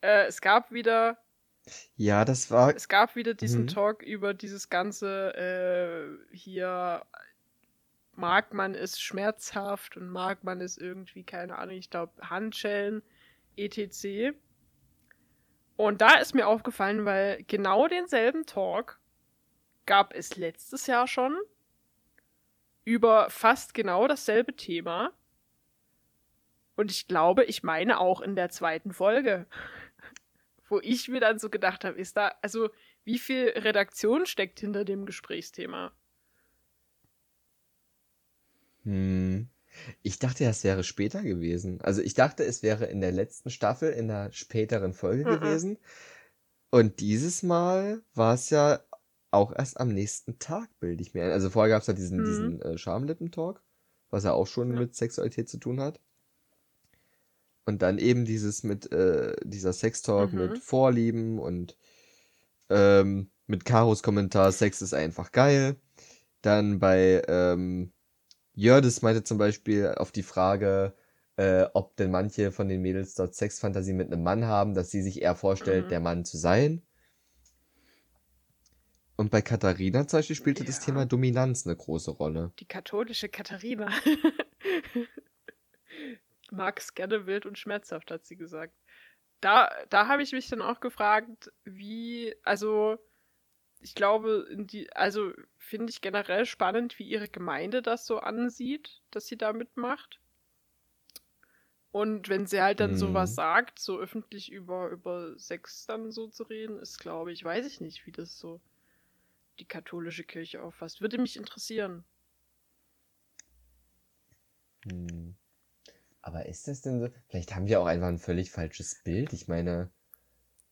Äh, es gab wieder Ja, das war. es gab wieder diesen Mhm. Talk über dieses ganze äh, hier mag man es schmerzhaft und mag man es irgendwie, keine Ahnung, ich glaube Handschellen, etc. Und da ist mir aufgefallen, weil genau denselben Talk gab es letztes Jahr schon über fast genau dasselbe Thema. Und ich glaube, ich meine auch in der zweiten Folge wo ich mir dann so gedacht habe, ist da, also wie viel Redaktion steckt hinter dem Gesprächsthema? Hm. Ich dachte, das wäre später gewesen. Also ich dachte, es wäre in der letzten Staffel, in der späteren Folge Mhm. gewesen. Und dieses Mal war es ja auch erst am nächsten Tag, bilde ich mir ein. Also vorher gab es ja diesen, Mhm. diesen äh, Schamlippen-Talk, was ja auch schon Ja. mit Sexualität zu tun hat. Und dann eben dieses mit, äh, dieser Sextalk Mhm. mit Vorlieben und ähm, mit Karos Kommentar, Sex ist einfach geil. Dann bei ähm, Jördis meinte zum Beispiel auf die Frage, äh, ob denn manche von den Mädels dort Sexfantasie mit einem Mann haben, dass sie sich eher vorstellt, Mhm. der Mann zu sein. Und bei Katharina zum Beispiel spielte das Ja. Thema Dominanz eine große Rolle. Die katholische Katharina. <laughs> Mag es gerne wild und schmerzhaft, hat sie gesagt. Da, da habe ich mich dann auch gefragt, wie, also ich glaube, in die, also finde ich generell spannend, wie ihre Gemeinde das so ansieht, dass sie da mitmacht. Und wenn sie halt dann Mhm. sowas sagt, so öffentlich über, über Sex dann so zu reden, ist, glaube ich, weiß ich nicht, wie das so die katholische Kirche auffasst. Würde mich interessieren. Hm. Aber ist das denn so? Vielleicht haben wir auch einfach ein völlig falsches Bild. Ich meine,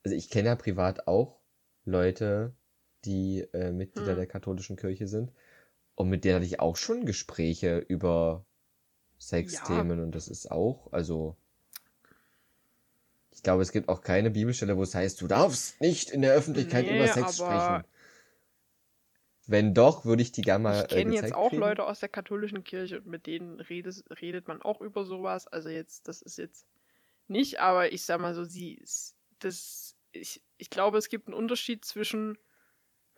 also ich kenne ja privat auch Leute, die äh, Mitglieder Hm. der katholischen Kirche sind. Und mit denen hatte ich auch schon Gespräche über Sexthemen. Und das ist auch, also. Ich glaube, es gibt auch keine Bibelstelle, wo es heißt, du darfst nicht in der Öffentlichkeit Nee, über Sex sprechen. Wenn doch, würde ich die gerne mal Ich kenne äh, jetzt auch kriegen. Leute aus der katholischen Kirche und mit denen redet, redet man auch über sowas. Also jetzt, das ist jetzt nicht, aber ich sag mal so, sie ist, das, ich, ich glaube, es gibt einen Unterschied zwischen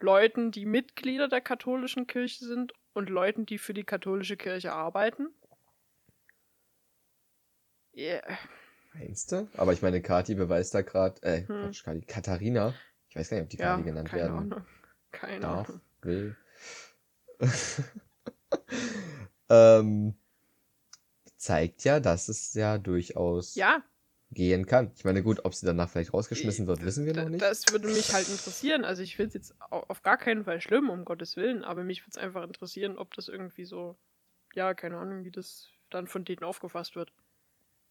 Leuten, die Mitglieder der katholischen Kirche sind und Leuten, die für die katholische Kirche arbeiten. Yeah. Meinst du? Aber ich meine, Kati beweist da gerade, äh, Hm. Quatsch, Kati, Katharina, ich weiß gar nicht, ob die Ja, Kati genannt keine werden Ahnung. Keine darf, Ahnung. Will. <laughs> ähm, zeigt ja, dass es ja durchaus Ja, gehen kann. Ich meine, gut, ob sie danach vielleicht rausgeschmissen wird, wissen wir noch nicht. Das würde mich halt interessieren. Also ich finde es jetzt au- auf gar keinen Fall schlimm, um Gottes Willen, aber mich würde es einfach interessieren, ob das irgendwie so, ja, keine Ahnung, wie das dann von denen aufgefasst wird.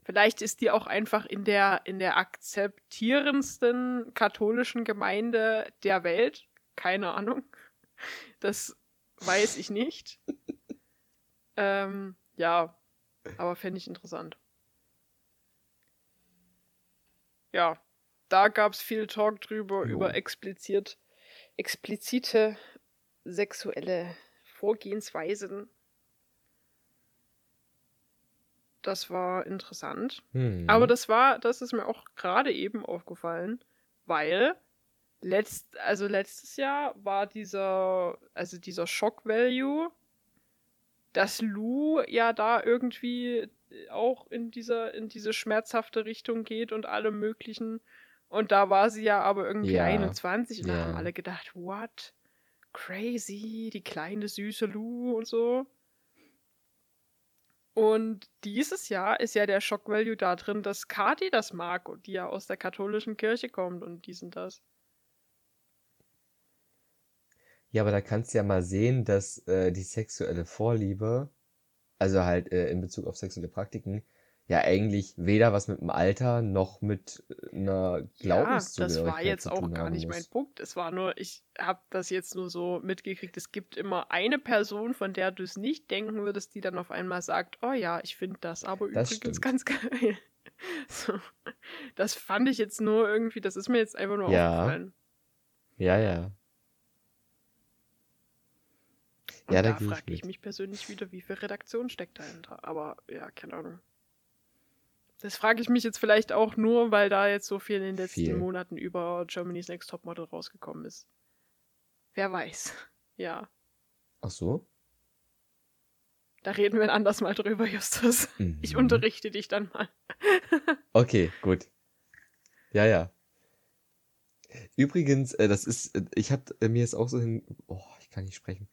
Vielleicht ist die auch einfach in der, in der akzeptierendsten katholischen Gemeinde der Welt. Keine Ahnung. Das weiß ich nicht. <laughs> ähm, ja, aber fände ich interessant. Ja, da gab es viel Talk drüber, jo. über explizit, explizite sexuelle Vorgehensweisen. Das war interessant. Hm. Aber das war, das ist mir auch gerade eben aufgefallen, weil letzt, also letztes Jahr war dieser, also dieser Shock Value, dass Lou ja da irgendwie auch in dieser, in diese schmerzhafte Richtung geht und alle möglichen. Und da war sie ja aber irgendwie ja. 21 und ja. da haben alle gedacht, what? Crazy, die kleine süße Lou und so. Und dieses Jahr ist ja der Shock Value da drin, dass Kati das mag und die ja aus der katholischen Kirche kommt und dies und das. Ja, aber da kannst du ja mal sehen, dass äh, die sexuelle Vorliebe, also halt äh, in Bezug auf sexuelle Praktiken, ja eigentlich weder was mit dem Alter noch mit äh, einer Glaubenszugehörigkeit Ja, das war jetzt auch gar nicht muss. mein Punkt. Es war nur, ich habe das jetzt nur so mitgekriegt, es gibt immer eine Person, von der du es nicht denken würdest, die dann auf einmal sagt, oh ja, ich finde das aber das übrigens stimmt. ganz <laughs> geil. So. Das fand ich jetzt nur irgendwie, das ist mir jetzt einfach nur ja. aufgefallen. Ja, ja. Und ja, da, da frage ich, ich mich persönlich wieder, wie viel Redaktion steckt dahinter. Aber ja, keine Ahnung. Das frage ich mich jetzt vielleicht auch nur, weil da jetzt so viel in den letzten viel. Monaten über Germany's Next Topmodel rausgekommen ist. Wer weiß. <laughs> Ja. Ach so? Da reden wir anders mal drüber, <laughs> Justus. Mhm. Ich unterrichte dich dann mal. <laughs> okay, gut. Ja, ja. Übrigens, äh, das ist, äh, ich hab, äh, mir ist auch so hin, oh, ich kann nicht sprechen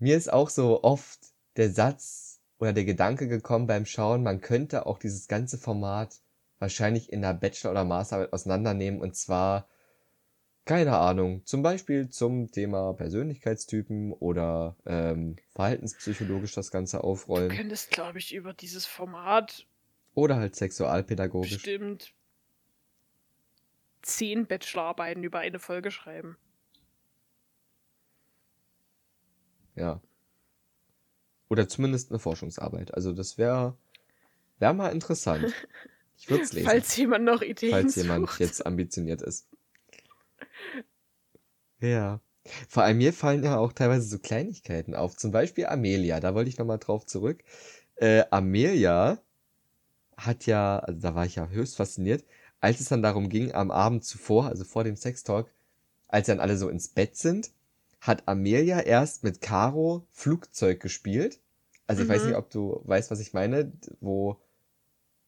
mir ist auch so oft der Satz oder der Gedanke gekommen beim Schauen, man könnte auch dieses ganze Format wahrscheinlich in der Bachelor- oder Masterarbeit auseinandernehmen und zwar, keine Ahnung, zum Beispiel zum Thema Persönlichkeitstypen oder ähm, verhaltenspsychologisch das Ganze aufrollen. Du könntest, glaube ich, über dieses Format oder halt sexualpädagogisch bestimmt zehn Bachelorarbeiten über eine Folge schreiben. Ja. Oder zumindest eine Forschungsarbeit. Also das wäre wär mal interessant. Ich würde es <laughs> lesen. Falls jemand noch Ideen Falls sucht. jemand jetzt ambitioniert ist. <laughs> Ja. Vor allem mir fallen ja auch teilweise so Kleinigkeiten auf. Zum Beispiel Amelia. Da wollte ich nochmal drauf zurück. Äh, Amelia hat ja, also da war ich ja höchst fasziniert, als es dann darum ging, am Abend zuvor, also vor dem Sextalk, als dann alle so ins Bett sind hat Amelia erst mit Caro Flugzeug gespielt. Also ich mhm. weiß nicht, ob du weißt, was ich meine, wo,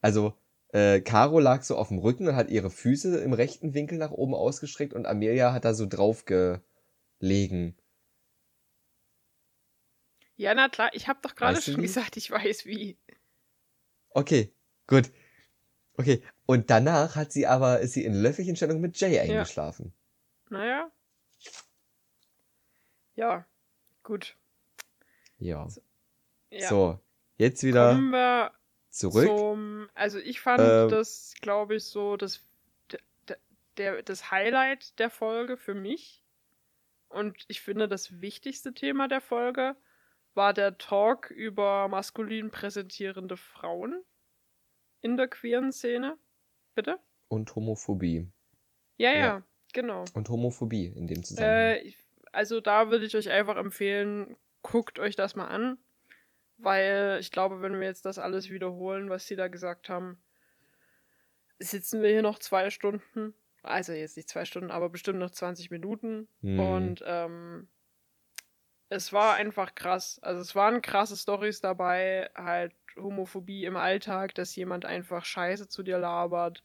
also äh, Caro lag so auf dem Rücken und hat ihre Füße im rechten Winkel nach oben ausgestreckt und Amelia hat da so drauf gelegen. Ja, na klar, ich habe doch gerade schon gesagt, ich weiß wie. Okay, gut. Okay, und danach hat sie aber, ist sie in Löffelchenstellung mit Jay eingeschlafen. Ja. Naja, ja, gut. Ja. So, ja. so jetzt wieder Kommen wir zurück. Zum, also ich fand ähm, das, glaube ich, so das, der, der, das Highlight der Folge für mich. Und ich finde, das wichtigste Thema der Folge war der Talk über maskulin präsentierende Frauen in der queeren Szene. Bitte? Und Homophobie. Ja, ja, ja. genau. Und Homophobie in dem Zusammenhang. Äh, ich also da würde ich euch einfach empfehlen, guckt euch das mal an. Weil ich glaube, wenn wir jetzt das alles wiederholen, was sie da gesagt haben, sitzen wir hier noch zwei Stunden. Also jetzt nicht zwei Stunden, aber bestimmt noch 20 Minuten. Mhm. Und ähm, es war einfach krass. Also es waren krasse Stories dabei, halt Homophobie im Alltag, dass jemand einfach Scheiße zu dir labert,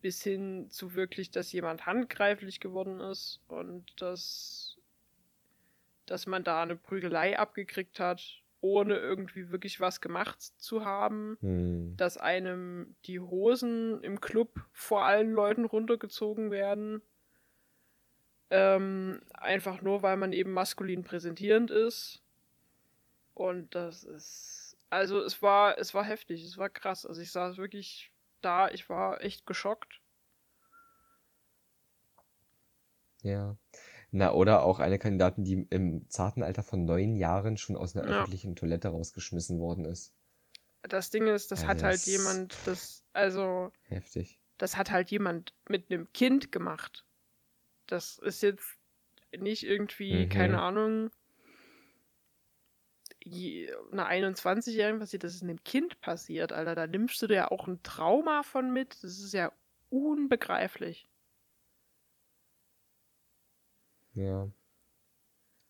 bis hin zu wirklich, dass jemand handgreiflich geworden ist und das dass man da eine Prügelei abgekriegt hat, ohne irgendwie wirklich was gemacht zu haben, hm. dass einem die Hosen im Club vor allen Leuten runtergezogen werden. Ähm, einfach nur, weil man eben maskulin präsentierend ist. Und das ist Also es war, es war heftig, es war krass. Also ich saß wirklich da, ich war echt geschockt. Ja. Na, oder auch eine Kandidatin, die im zarten Alter von neun Jahren schon aus einer Ja. öffentlichen Toilette rausgeschmissen worden ist. Das Ding ist, das Ja, hat halt das- jemand, das, also, Heftig. das hat halt jemand mit einem Kind gemacht. Das ist jetzt nicht irgendwie, Mhm. keine Ahnung, einer 21-Jährigen passiert, das ist einem Kind passiert, Alter. Da nimmst du dir ja auch ein Trauma von mit. Das ist ja unbegreiflich. Ja.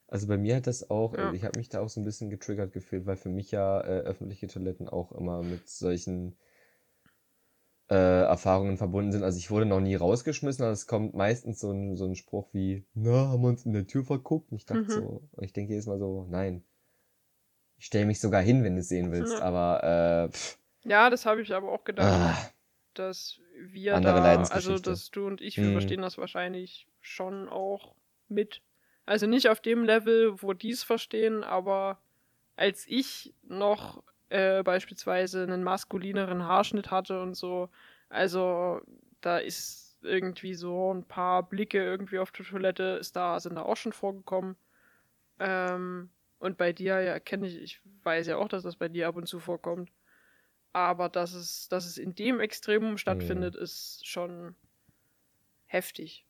Also bei mir hat das auch, Ja. ich habe mich da auch so ein bisschen getriggert gefühlt, weil für mich ja äh, öffentliche Toiletten auch immer mit solchen äh, Erfahrungen verbunden sind. Also ich wurde noch nie rausgeschmissen, aber es kommt meistens so ein, so ein Spruch wie, na, haben wir uns in der Tür verguckt? Und ich dachte Mhm. so, ich denke jedes Mal so, nein. Ich stelle mich sogar hin, wenn du es sehen willst, Ja. aber äh, pff, Ja, das habe ich aber auch gedacht, ah, dass wir Andere da, also dass du und ich, wir Mhm. verstehen das wahrscheinlich schon auch mit. Also nicht auf dem Level, wo die es verstehen, aber als ich noch äh, beispielsweise einen maskulineren Haarschnitt hatte und so, also da ist irgendwie so ein paar Blicke irgendwie auf die Toilette, ist da, sind da auch schon vorgekommen. Ähm, und bei dir, ja, kenne ich, ich weiß ja auch, dass das bei dir ab und zu vorkommt. Aber dass es, dass es in dem Extremum stattfindet, ist schon heftig.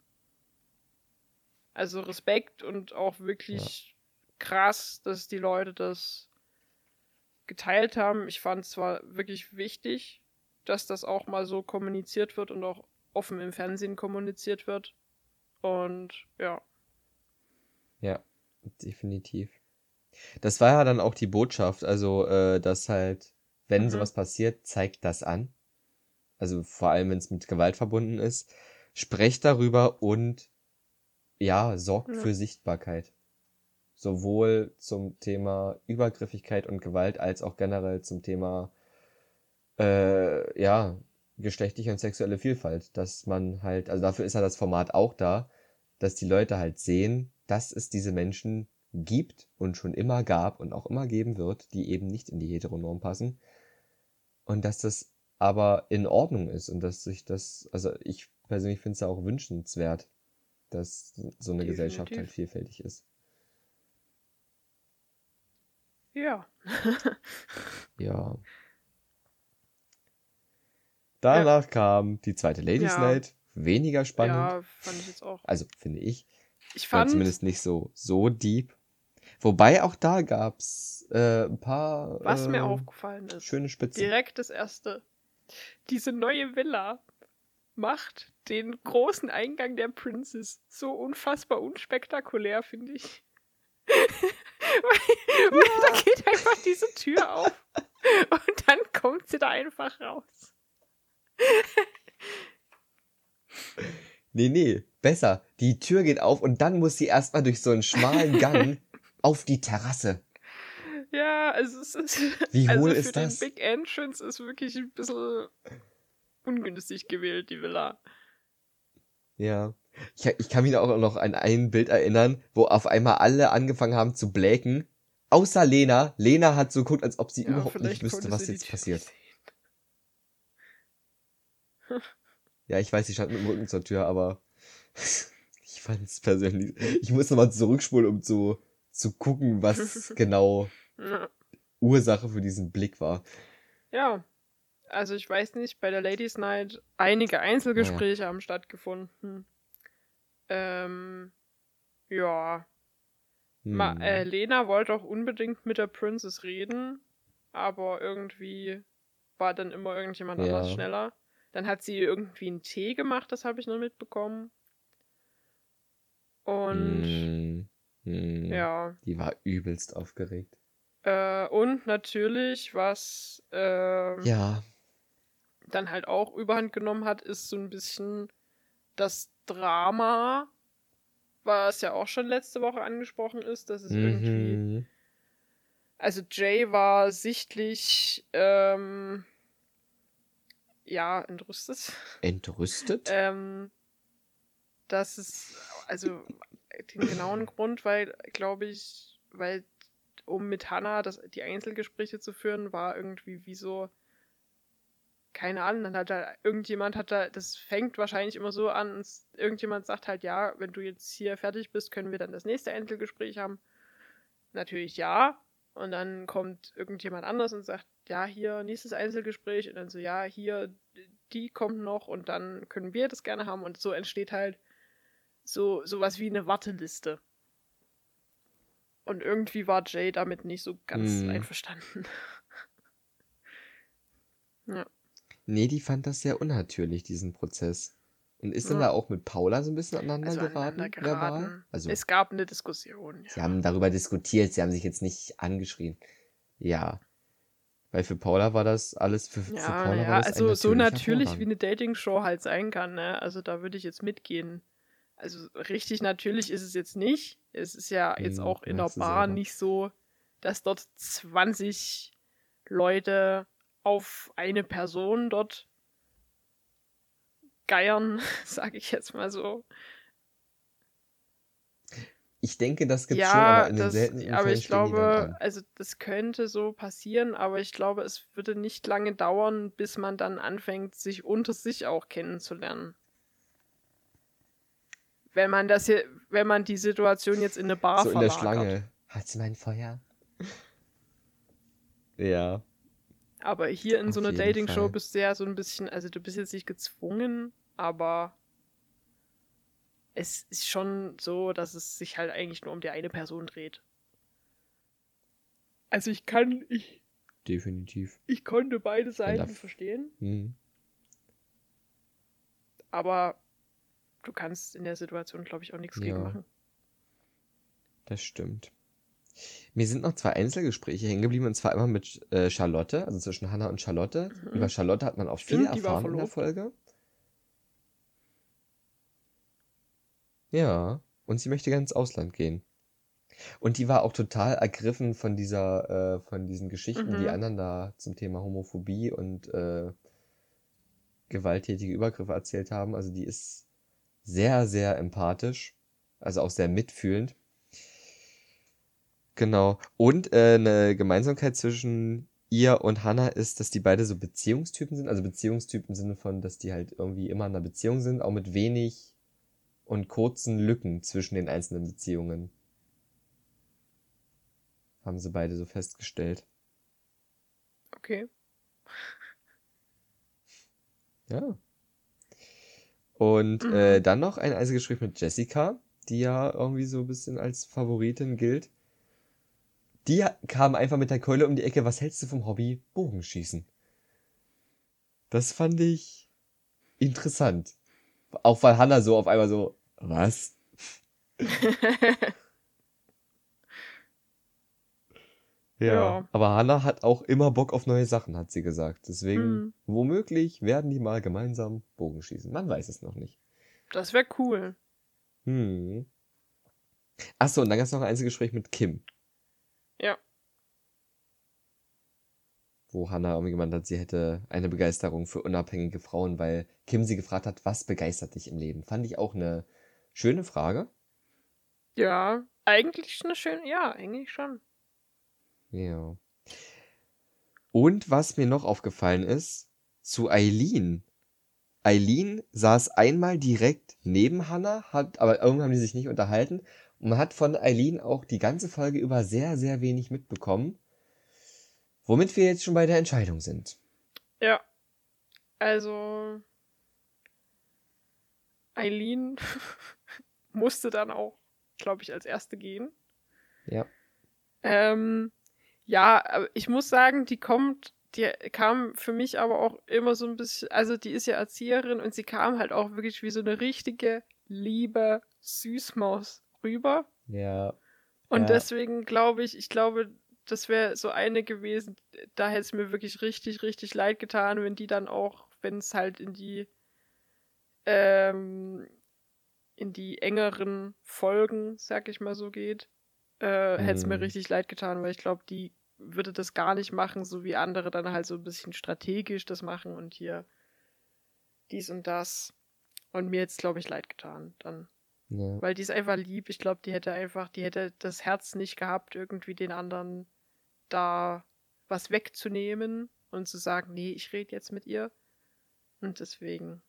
Also Respekt und auch wirklich krass, dass die Leute das geteilt haben. Ich fand es zwar wirklich wichtig, dass das auch mal so kommuniziert wird und auch offen im Fernsehen kommuniziert wird. Und ja. Ja, definitiv. Das war ja dann auch die Botschaft, also, äh, dass halt, wenn Mhm. sowas passiert, zeigt das an. Also vor allem, wenn es mit Gewalt verbunden ist. Sprecht darüber und ja, sorgt Ja. für Sichtbarkeit. Sowohl zum Thema Übergriffigkeit und Gewalt als auch generell zum Thema äh, ja, geschlechtliche und sexuelle Vielfalt. Dass man halt, also dafür ist ja das Format auch da, dass die Leute halt sehen, dass es diese Menschen gibt und schon immer gab und auch immer geben wird, die eben nicht in die Heteronorm passen. Und dass das aber in Ordnung ist und dass sich das, also ich persönlich finde es ja auch wünschenswert, dass so eine Gesellschaft halt vielfältig ist. Ja. <laughs> <laughs> Ja. Danach kam die zweite Ladies Ja. Night. Weniger spannend. Ja, fand ich jetzt auch. Also finde ich. Ich War fand, zumindest nicht so, so deep. Wobei auch da gab's äh, ein paar was mir äh, aufgefallen ist, schöne Spitzen. direkt das erste. Diese neue Villa macht den großen Eingang der Princess so unfassbar unspektakulär, finde ich. weil, <laughs> weil da geht einfach diese Tür auf und dann kommt sie da einfach raus. Nee, nee, besser. Die Tür geht auf und dann muss sie erstmal durch so einen schmalen Gang <laughs> auf die Terrasse. Ja, also es ist. Wie also hohl für ist das? den Big Entrance ist wirklich ein bisschen ungünstig gewählt, die Villa. Ja. Ich, ich kann mich auch noch an ein Bild erinnern, wo auf einmal alle angefangen haben zu bläken. Außer Lena. Lena hat so geguckt, als ob sie Ja, überhaupt nicht wüsste, was jetzt passiert. Ja, ich weiß, sie stand mit dem Rücken zur Tür, aber <laughs> ich fand es persönlich. Ich muss nochmal zurückspulen, um zu, zu gucken, was <laughs> genau. Ursache für diesen Blick war. Ja, also ich weiß nicht, bei der Ladies Night einige Einzelgespräche haben stattgefunden. Ähm, ja. Ma Hm. äh, Lena wollte auch unbedingt mit der Princess reden, aber irgendwie war dann immer irgendjemand Ja. anders schneller. Dann hat sie irgendwie einen Tee gemacht, das habe ich nur mitbekommen. Und Hm. Hm. ja. Die war übelst aufgeregt. Äh, und natürlich, was ähm, Ja. Dann halt auch überhand genommen hat, ist so ein bisschen das Drama, was ja auch schon letzte Woche angesprochen ist, dass es irgendwie. Mhm. Also Jay war sichtlich ähm, ja entrüstet. Entrüstet? <laughs> ähm, dass es, also den genauen Grund, weil, glaube ich, weil um mit Hannah das, die Einzelgespräche zu führen, war irgendwie wie so, keine Ahnung, dann hat da irgendjemand hat da, das fängt wahrscheinlich immer so an, irgendjemand sagt halt, ja, wenn du jetzt hier fertig bist, können wir dann das nächste Einzelgespräch haben. Natürlich ja. Und dann kommt irgendjemand anders und sagt, ja, hier nächstes Einzelgespräch. Und dann so, ja, hier, die kommt noch und dann können wir das gerne haben. Und so entsteht halt so sowas wie eine Warteliste. Und irgendwie war Jay damit nicht so ganz mm. einverstanden. <laughs> ja. Nee, die fand das sehr unnatürlich, diesen Prozess. Und ist ja. dann da auch mit Paula so ein bisschen aneinander also geraten? Aneinander geraten. Also, es gab eine Diskussion. Ja. Sie haben darüber diskutiert, sie haben sich jetzt nicht angeschrien. Ja. Weil für Paula war das alles, für, ja, für Paula ja, war das also so natürlich wie eine Dating-Show halt sein kann, ne? Also da würde ich jetzt mitgehen. Also richtig natürlich ist es jetzt nicht. Es ist ja jetzt hm, auch in der Bar nicht so, dass dort 20 Leute auf eine Person dort geiern, <laughs> sage ich jetzt mal so. Ich denke, das gibt ja, schon, aber in das, den seltenen Aber ich glaube, also das könnte so passieren, aber ich glaube, es würde nicht lange dauern, bis man dann anfängt, sich unter sich auch kennenzulernen wenn man das hier, wenn man die Situation jetzt in eine Bar So in der Schlange. Hat sie mein Feuer? ja. Aber hier in Auf so einer Dating-Show bist du ja so ein bisschen, also du bist jetzt nicht gezwungen, aber es ist schon so, dass es sich halt eigentlich nur um die eine Person dreht. Also ich kann, ich. Definitiv. Ich konnte beide Seiten verstehen. Mhm. Aber du kannst in der Situation, glaube ich, auch nichts ja. gegen machen. Das stimmt. Mir sind noch zwei Einzelgespräche hängen geblieben, und zwar immer mit äh, Charlotte, also zwischen Hannah und Charlotte. Mhm. Über Charlotte hat man auch viel Stimmt, erfahren in der Folge. Ja, und sie möchte gerne ins Ausland gehen. Und die war auch total ergriffen von dieser, äh, von diesen Geschichten, mhm. die anderen da zum Thema Homophobie und äh, gewalttätige Übergriffe erzählt haben. Also die ist sehr, sehr empathisch, also auch sehr mitfühlend. Genau. Und äh, eine Gemeinsamkeit zwischen ihr und Hannah ist, dass die beide so Beziehungstypen sind. Also Beziehungstypen im Sinne von, dass die halt irgendwie immer in einer Beziehung sind, auch mit wenig und kurzen Lücken zwischen den einzelnen Beziehungen. Haben sie beide so festgestellt. Okay. Ja. Und mhm. äh, dann noch ein Einzelgespräch mit Jessica, die ja irgendwie so ein bisschen als Favoritin gilt. Die kam einfach mit der Keule um die Ecke. Was hältst du vom Hobby Bogenschießen? Das fand ich interessant. Auch weil Hannah so auf einmal so, was? <laughs> Ja, ja, aber Hannah hat auch immer Bock auf neue Sachen, hat sie gesagt. Deswegen, mhm. womöglich werden die mal gemeinsam Bogen schießen. Man weiß es noch nicht. Das wäre cool. Hm. Achso, und dann gab es noch ein Einzelgespräch mit Kim. Ja. Wo Hannah irgendwie gemeint hat, sie hätte eine Begeisterung für unabhängige Frauen, weil Kim sie gefragt hat, was begeistert dich im Leben? Fand ich auch eine schöne Frage. Ja, eigentlich eine schöne, ja, eigentlich schon. Ja. Und was mir noch aufgefallen ist, zu Eileen. Eileen saß einmal direkt neben Hannah, hat, aber irgendwann haben die sich nicht unterhalten. Und man hat von Eileen auch die ganze Folge über sehr, sehr wenig mitbekommen. Womit wir jetzt schon bei der Entscheidung sind. Ja. Also. Eileen <laughs> musste dann auch, glaube ich, als erste gehen. Ja. Ähm, ja, ich muss sagen, die kommt, die kam für mich aber auch immer so ein bisschen, also die ist ja Erzieherin und sie kam halt auch wirklich wie so eine richtige, liebe Süßmaus rüber. Ja. Und ja. deswegen glaube ich, ich glaube, das wäre so eine gewesen, da hätte es mir wirklich richtig, richtig leid getan, wenn die dann auch, wenn es halt in die, ähm, in die engeren Folgen, sag ich mal so geht, äh, hätte es mir mhm. richtig leid getan, weil ich glaube, die würde das gar nicht machen, so wie andere dann halt so ein bisschen strategisch das machen und hier dies und das. Und mir jetzt, glaube ich, leid getan. Dann. Ja. Weil die ist einfach lieb. Ich glaube, die hätte einfach, die hätte das Herz nicht gehabt, irgendwie den anderen da was wegzunehmen und zu sagen, nee, ich rede jetzt mit ihr. Und deswegen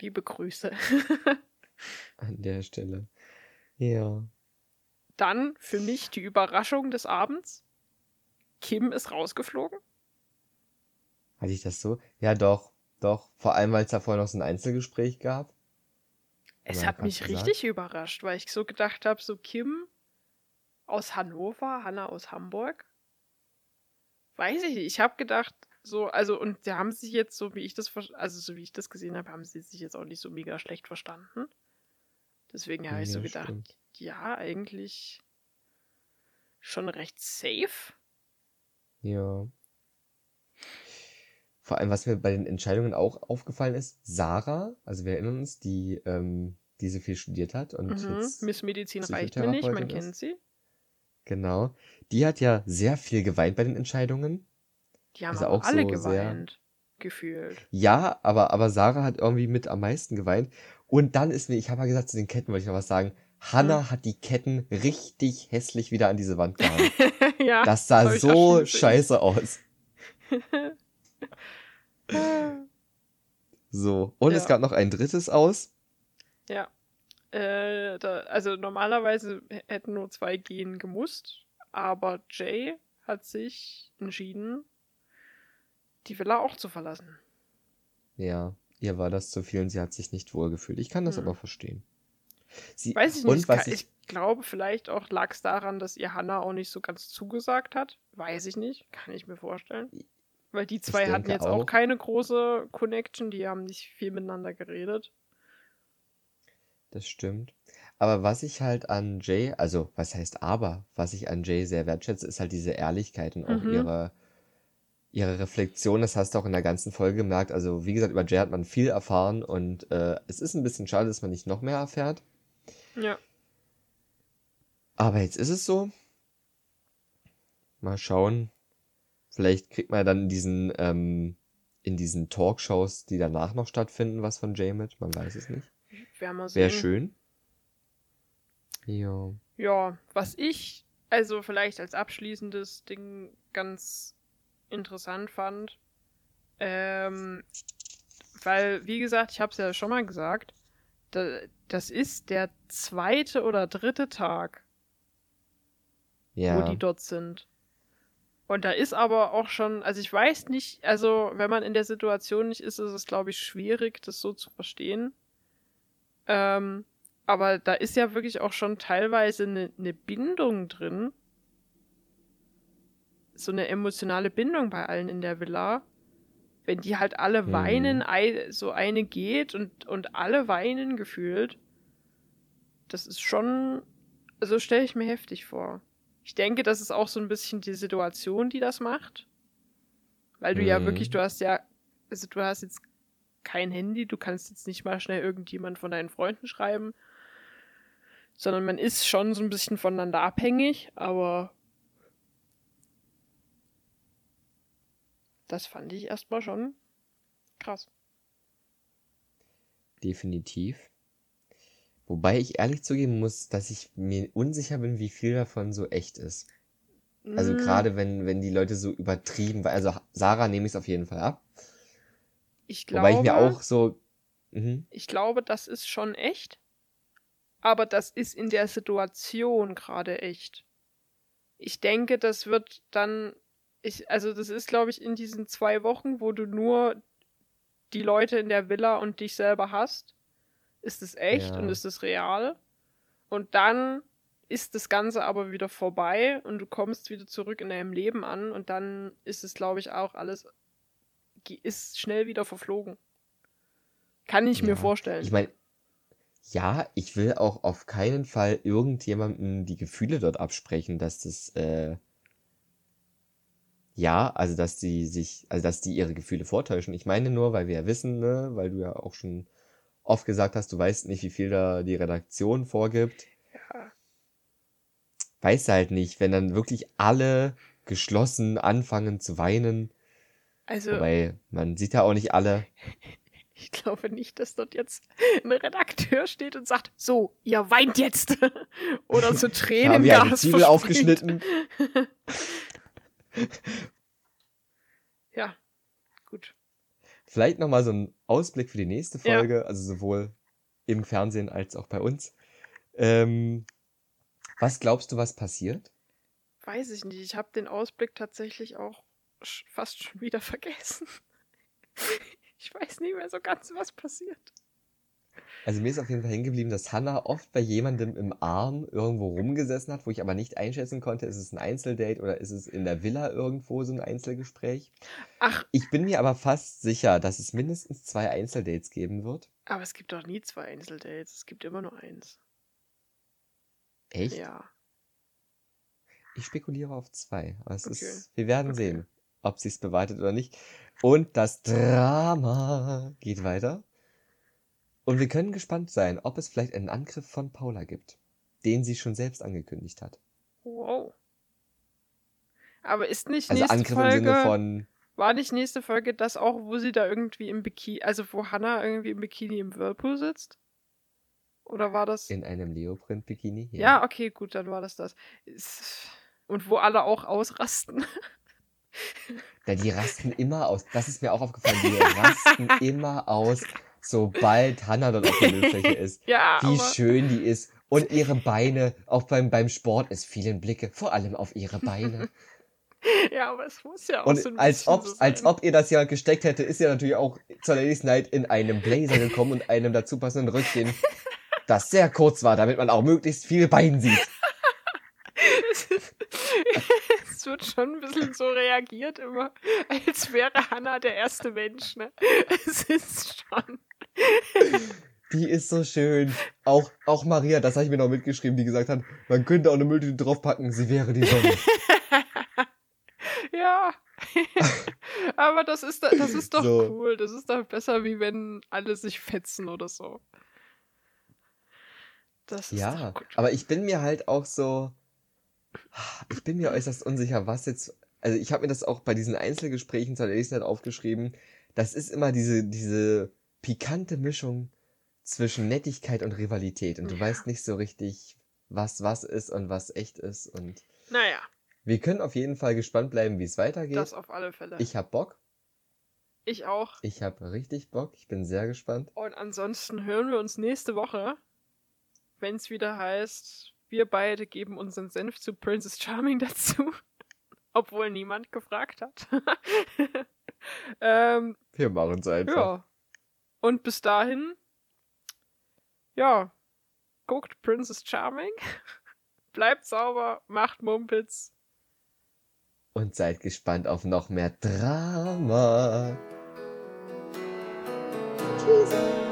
liebe Grüße. <laughs> An der Stelle. Ja. Dann für mich die Überraschung des Abends. Kim ist rausgeflogen. Hatte ich das so? Ja, doch, doch. Vor allem, weil es da vorher noch so ein Einzelgespräch gab. Es Ja, hat mich gesagt. richtig überrascht, weil ich so gedacht habe, so Kim aus Hannover, Hanna aus Hamburg. Weiß ich nicht. Ich habe gedacht, so, also, und sie haben sich jetzt, so wie ich das, also so wie ich das gesehen habe, haben sie sich jetzt auch nicht so mega schlecht verstanden. Deswegen habe ich so Ja, gedacht, stimmt. ja, eigentlich schon recht safe. Ja. Vor allem, was mir bei den Entscheidungen auch aufgefallen ist, Sarah, also wir erinnern uns, die, ähm, die so viel studiert hat und Mhm. jetzt, Miss Medizin reicht mir nicht, man Psychotherapeutin kennt ist. sie. genau, die hat ja sehr viel geweint bei den Entscheidungen. Die haben Also auch alle so sehr- geweint, gefühlt. Ja, aber, aber Sarah hat irgendwie mit am meisten geweint. Und dann ist mir, ich habe ja gesagt, zu den Ketten wollte ich noch was sagen. Hannah Hm. hat die Ketten richtig hässlich wieder an diese Wand gehangen. <laughs> ja. Das sah so scheiße aus. <laughs> So. Und es Ja. gab noch ein drittes aus. Ja. Äh, da, also normalerweise hätten nur zwei gehen gemusst, aber Jay hat sich entschieden, die Villa auch zu verlassen. Ja, ihr war das zu viel und sie hat sich nicht wohlgefühlt. Ich kann das Hm. aber verstehen. Sie, Weiß ich nicht, und es was kann, ich, ich glaube vielleicht auch lag es daran, dass ihr Hannah auch nicht so ganz zugesagt hat. Weiß ich nicht, kann ich mir vorstellen. Weil die zwei hatten jetzt auch auch. keine große Connection, die haben nicht viel miteinander geredet. das stimmt. Aber was ich halt an Jay, also was heißt aber, was ich an Jay sehr wertschätze, ist halt diese Ehrlichkeit und auch Mhm. ihre, ihre Reflexion. Das hast du auch in der ganzen Folge gemerkt. Also wie gesagt, über Jay hat man viel erfahren und äh, es ist ein bisschen schade, dass man nicht noch mehr erfährt. Ja. Aber jetzt ist es so. Mal schauen. Vielleicht kriegt man dann in diesen, ähm, in diesen Talkshows, die danach noch stattfinden, was von Jay mit. Man weiß es nicht. Wäre schön. Ja. Ja, was ich also vielleicht als abschließendes Ding ganz interessant fand, ähm, weil, wie gesagt, ich habe es ja schon mal gesagt, da, das ist der zweite oder dritte Tag, wo Ja. die dort sind. Und da ist aber auch schon, also ich weiß nicht, also wenn man in der Situation nicht ist, ist es, glaube ich, schwierig, das so zu verstehen. Ähm, aber da ist ja wirklich auch schon teilweise eine, eine Bindung drin. So eine emotionale Bindung bei allen in der Villa. Wenn die halt alle Hm. weinen, ei- so eine geht und, und alle weinen gefühlt. Das ist schon, also stelle ich mir heftig vor. Ich denke, das ist auch so ein bisschen die Situation, die das macht. Weil du ja Hm. wirklich, du hast ja, also du hast jetzt kein Handy, du kannst jetzt nicht mal schnell irgendjemand von deinen Freunden schreiben, sondern man ist schon so ein bisschen voneinander abhängig, aber das fand ich erstmal schon krass. Definitiv. Wobei ich ehrlich zugeben muss, dass ich mir unsicher bin, wie viel davon so echt ist. Also Mm, gerade wenn, wenn die Leute so übertrieben, weil also Sarah nehme ich es auf jeden Fall ab. ich glaube, Wobei ich mir auch so, mhm, ich glaube, das ist schon echt, aber das ist in der Situation gerade echt. Ich denke, das wird dann, ich, also das ist, glaube ich, in diesen zwei Wochen, wo du nur die Leute in der Villa und dich selber hast, ist es echt Ja. und ist es real. Und dann ist das Ganze aber wieder vorbei und du kommst wieder zurück in deinem Leben an und dann ist es, glaube ich, auch alles, ist schnell wieder verflogen. Kann ich mir Ja. vorstellen. ich meine, ja, ich will auch auf keinen Fall irgendjemandem die Gefühle dort absprechen, dass das, äh, ja, also dass die sich, also dass die ihre Gefühle vortäuschen. Ich meine nur, weil wir ja wissen, ne, weil du ja auch schon oft gesagt hast, du weißt nicht, wie viel da die Redaktion vorgibt. Ja. Weißt du halt nicht, wenn dann wirklich alle geschlossen anfangen zu weinen. Also, Wobei, man sieht ja auch nicht alle. <laughs> Ich glaube nicht, dass dort jetzt ein Redakteur steht und sagt, so, ihr weint jetzt. <laughs> Oder so Tränen. Haben wir eine Zwiebel aufgeschnitten? <laughs> ja, gut. Vielleicht nochmal so ein Ausblick für die nächste Folge, ja. also sowohl im Fernsehen als auch bei uns. Ähm, was glaubst du, was passiert? Weiß ich nicht. Ich habe den Ausblick tatsächlich auch fast schon wieder <laughs> vergessen. ich weiß nicht mehr so ganz, was passiert. Also mir ist auf jeden Fall hängen geblieben, dass Hannah oft bei jemandem im Arm irgendwo rumgesessen hat, wo ich aber nicht einschätzen konnte, ist es ein Einzeldate oder ist es in der Villa irgendwo so ein Einzelgespräch. Ach. Ich bin mir aber fast sicher, dass es mindestens zwei Einzeldates geben wird. Aber es gibt doch nie zwei Einzeldates, es gibt immer nur eins. Echt? Ja. Ich spekuliere auf zwei. Aber es okay. ist, wir werden okay. sehen, ob sie es bewahrheitet oder nicht. Und das Drama geht weiter. Und wir können gespannt sein, ob es vielleicht einen Angriff von Paula gibt, den sie schon selbst angekündigt hat. Wow. Aber ist nicht also nächste Angriff Folge, im Sinne von war nicht nächste Folge das auch, wo sie da irgendwie im Bikini, also wo Hannah irgendwie im Bikini im Whirlpool sitzt? Oder war das? In einem Leoprint-Bikini? Ja. ja, okay, gut, dann war das das. Und wo alle auch ausrasten. Ja, die rasten immer aus. Das ist mir auch aufgefallen. Die rasten <laughs> immer aus, sobald Hannah dort auf der Bildfläche <laughs> ist. Ja, Wie schön die ist. Und ihre Beine, auch beim, beim Sport, es fielen Blicke, vor allem auf ihre Beine. <laughs> Ja, aber es muss ja auch Und so ein als ob, so als ob ihr das ja gesteckt hätte, ist sie natürlich auch zur Ladies Night in einem Blazer gekommen und einem dazu passenden Röckchen, <laughs> das sehr kurz war, damit man auch möglichst viel Bein sieht. es wird schon ein bisschen so reagiert immer, als wäre Hannah der erste Mensch, ne? Es ist schon. <laughs> Die ist so schön. Auch, auch Maria, das habe ich mir noch mitgeschrieben, die gesagt hat, man könnte auch eine Mülltüte draufpacken, sie wäre die Sonne. <laughs> ja. <laughs> Aber das ist, das ist doch so. cool. Das ist doch besser, wie wenn alle sich fetzen oder so. Das ist ja, aber ich bin mir halt auch so, ich bin mir äußerst unsicher, was jetzt, also ich habe mir das auch bei diesen Einzelgesprächen zur Ladies aufgeschrieben, das ist immer diese, diese pikante Mischung zwischen Nettigkeit und Rivalität und du ja. weißt nicht so richtig, was was ist und was echt ist und naja. Wir können auf jeden Fall gespannt bleiben, wie es weitergeht. Das auf alle Fälle. Ich hab Bock. Ich auch. Ich hab richtig Bock. Ich bin sehr gespannt. Und ansonsten hören wir uns nächste Woche, wenn es wieder heißt, wir beide geben unseren Senf zu Princess Charming <laughs> dazu. Obwohl niemand gefragt hat. <laughs> ähm, wir machen es einfach. Ja. Und bis dahin, ja, guckt Princess Charming. <laughs> Bleibt sauber, macht Mumpitz und seid gespannt auf noch mehr Drama. Tschüss.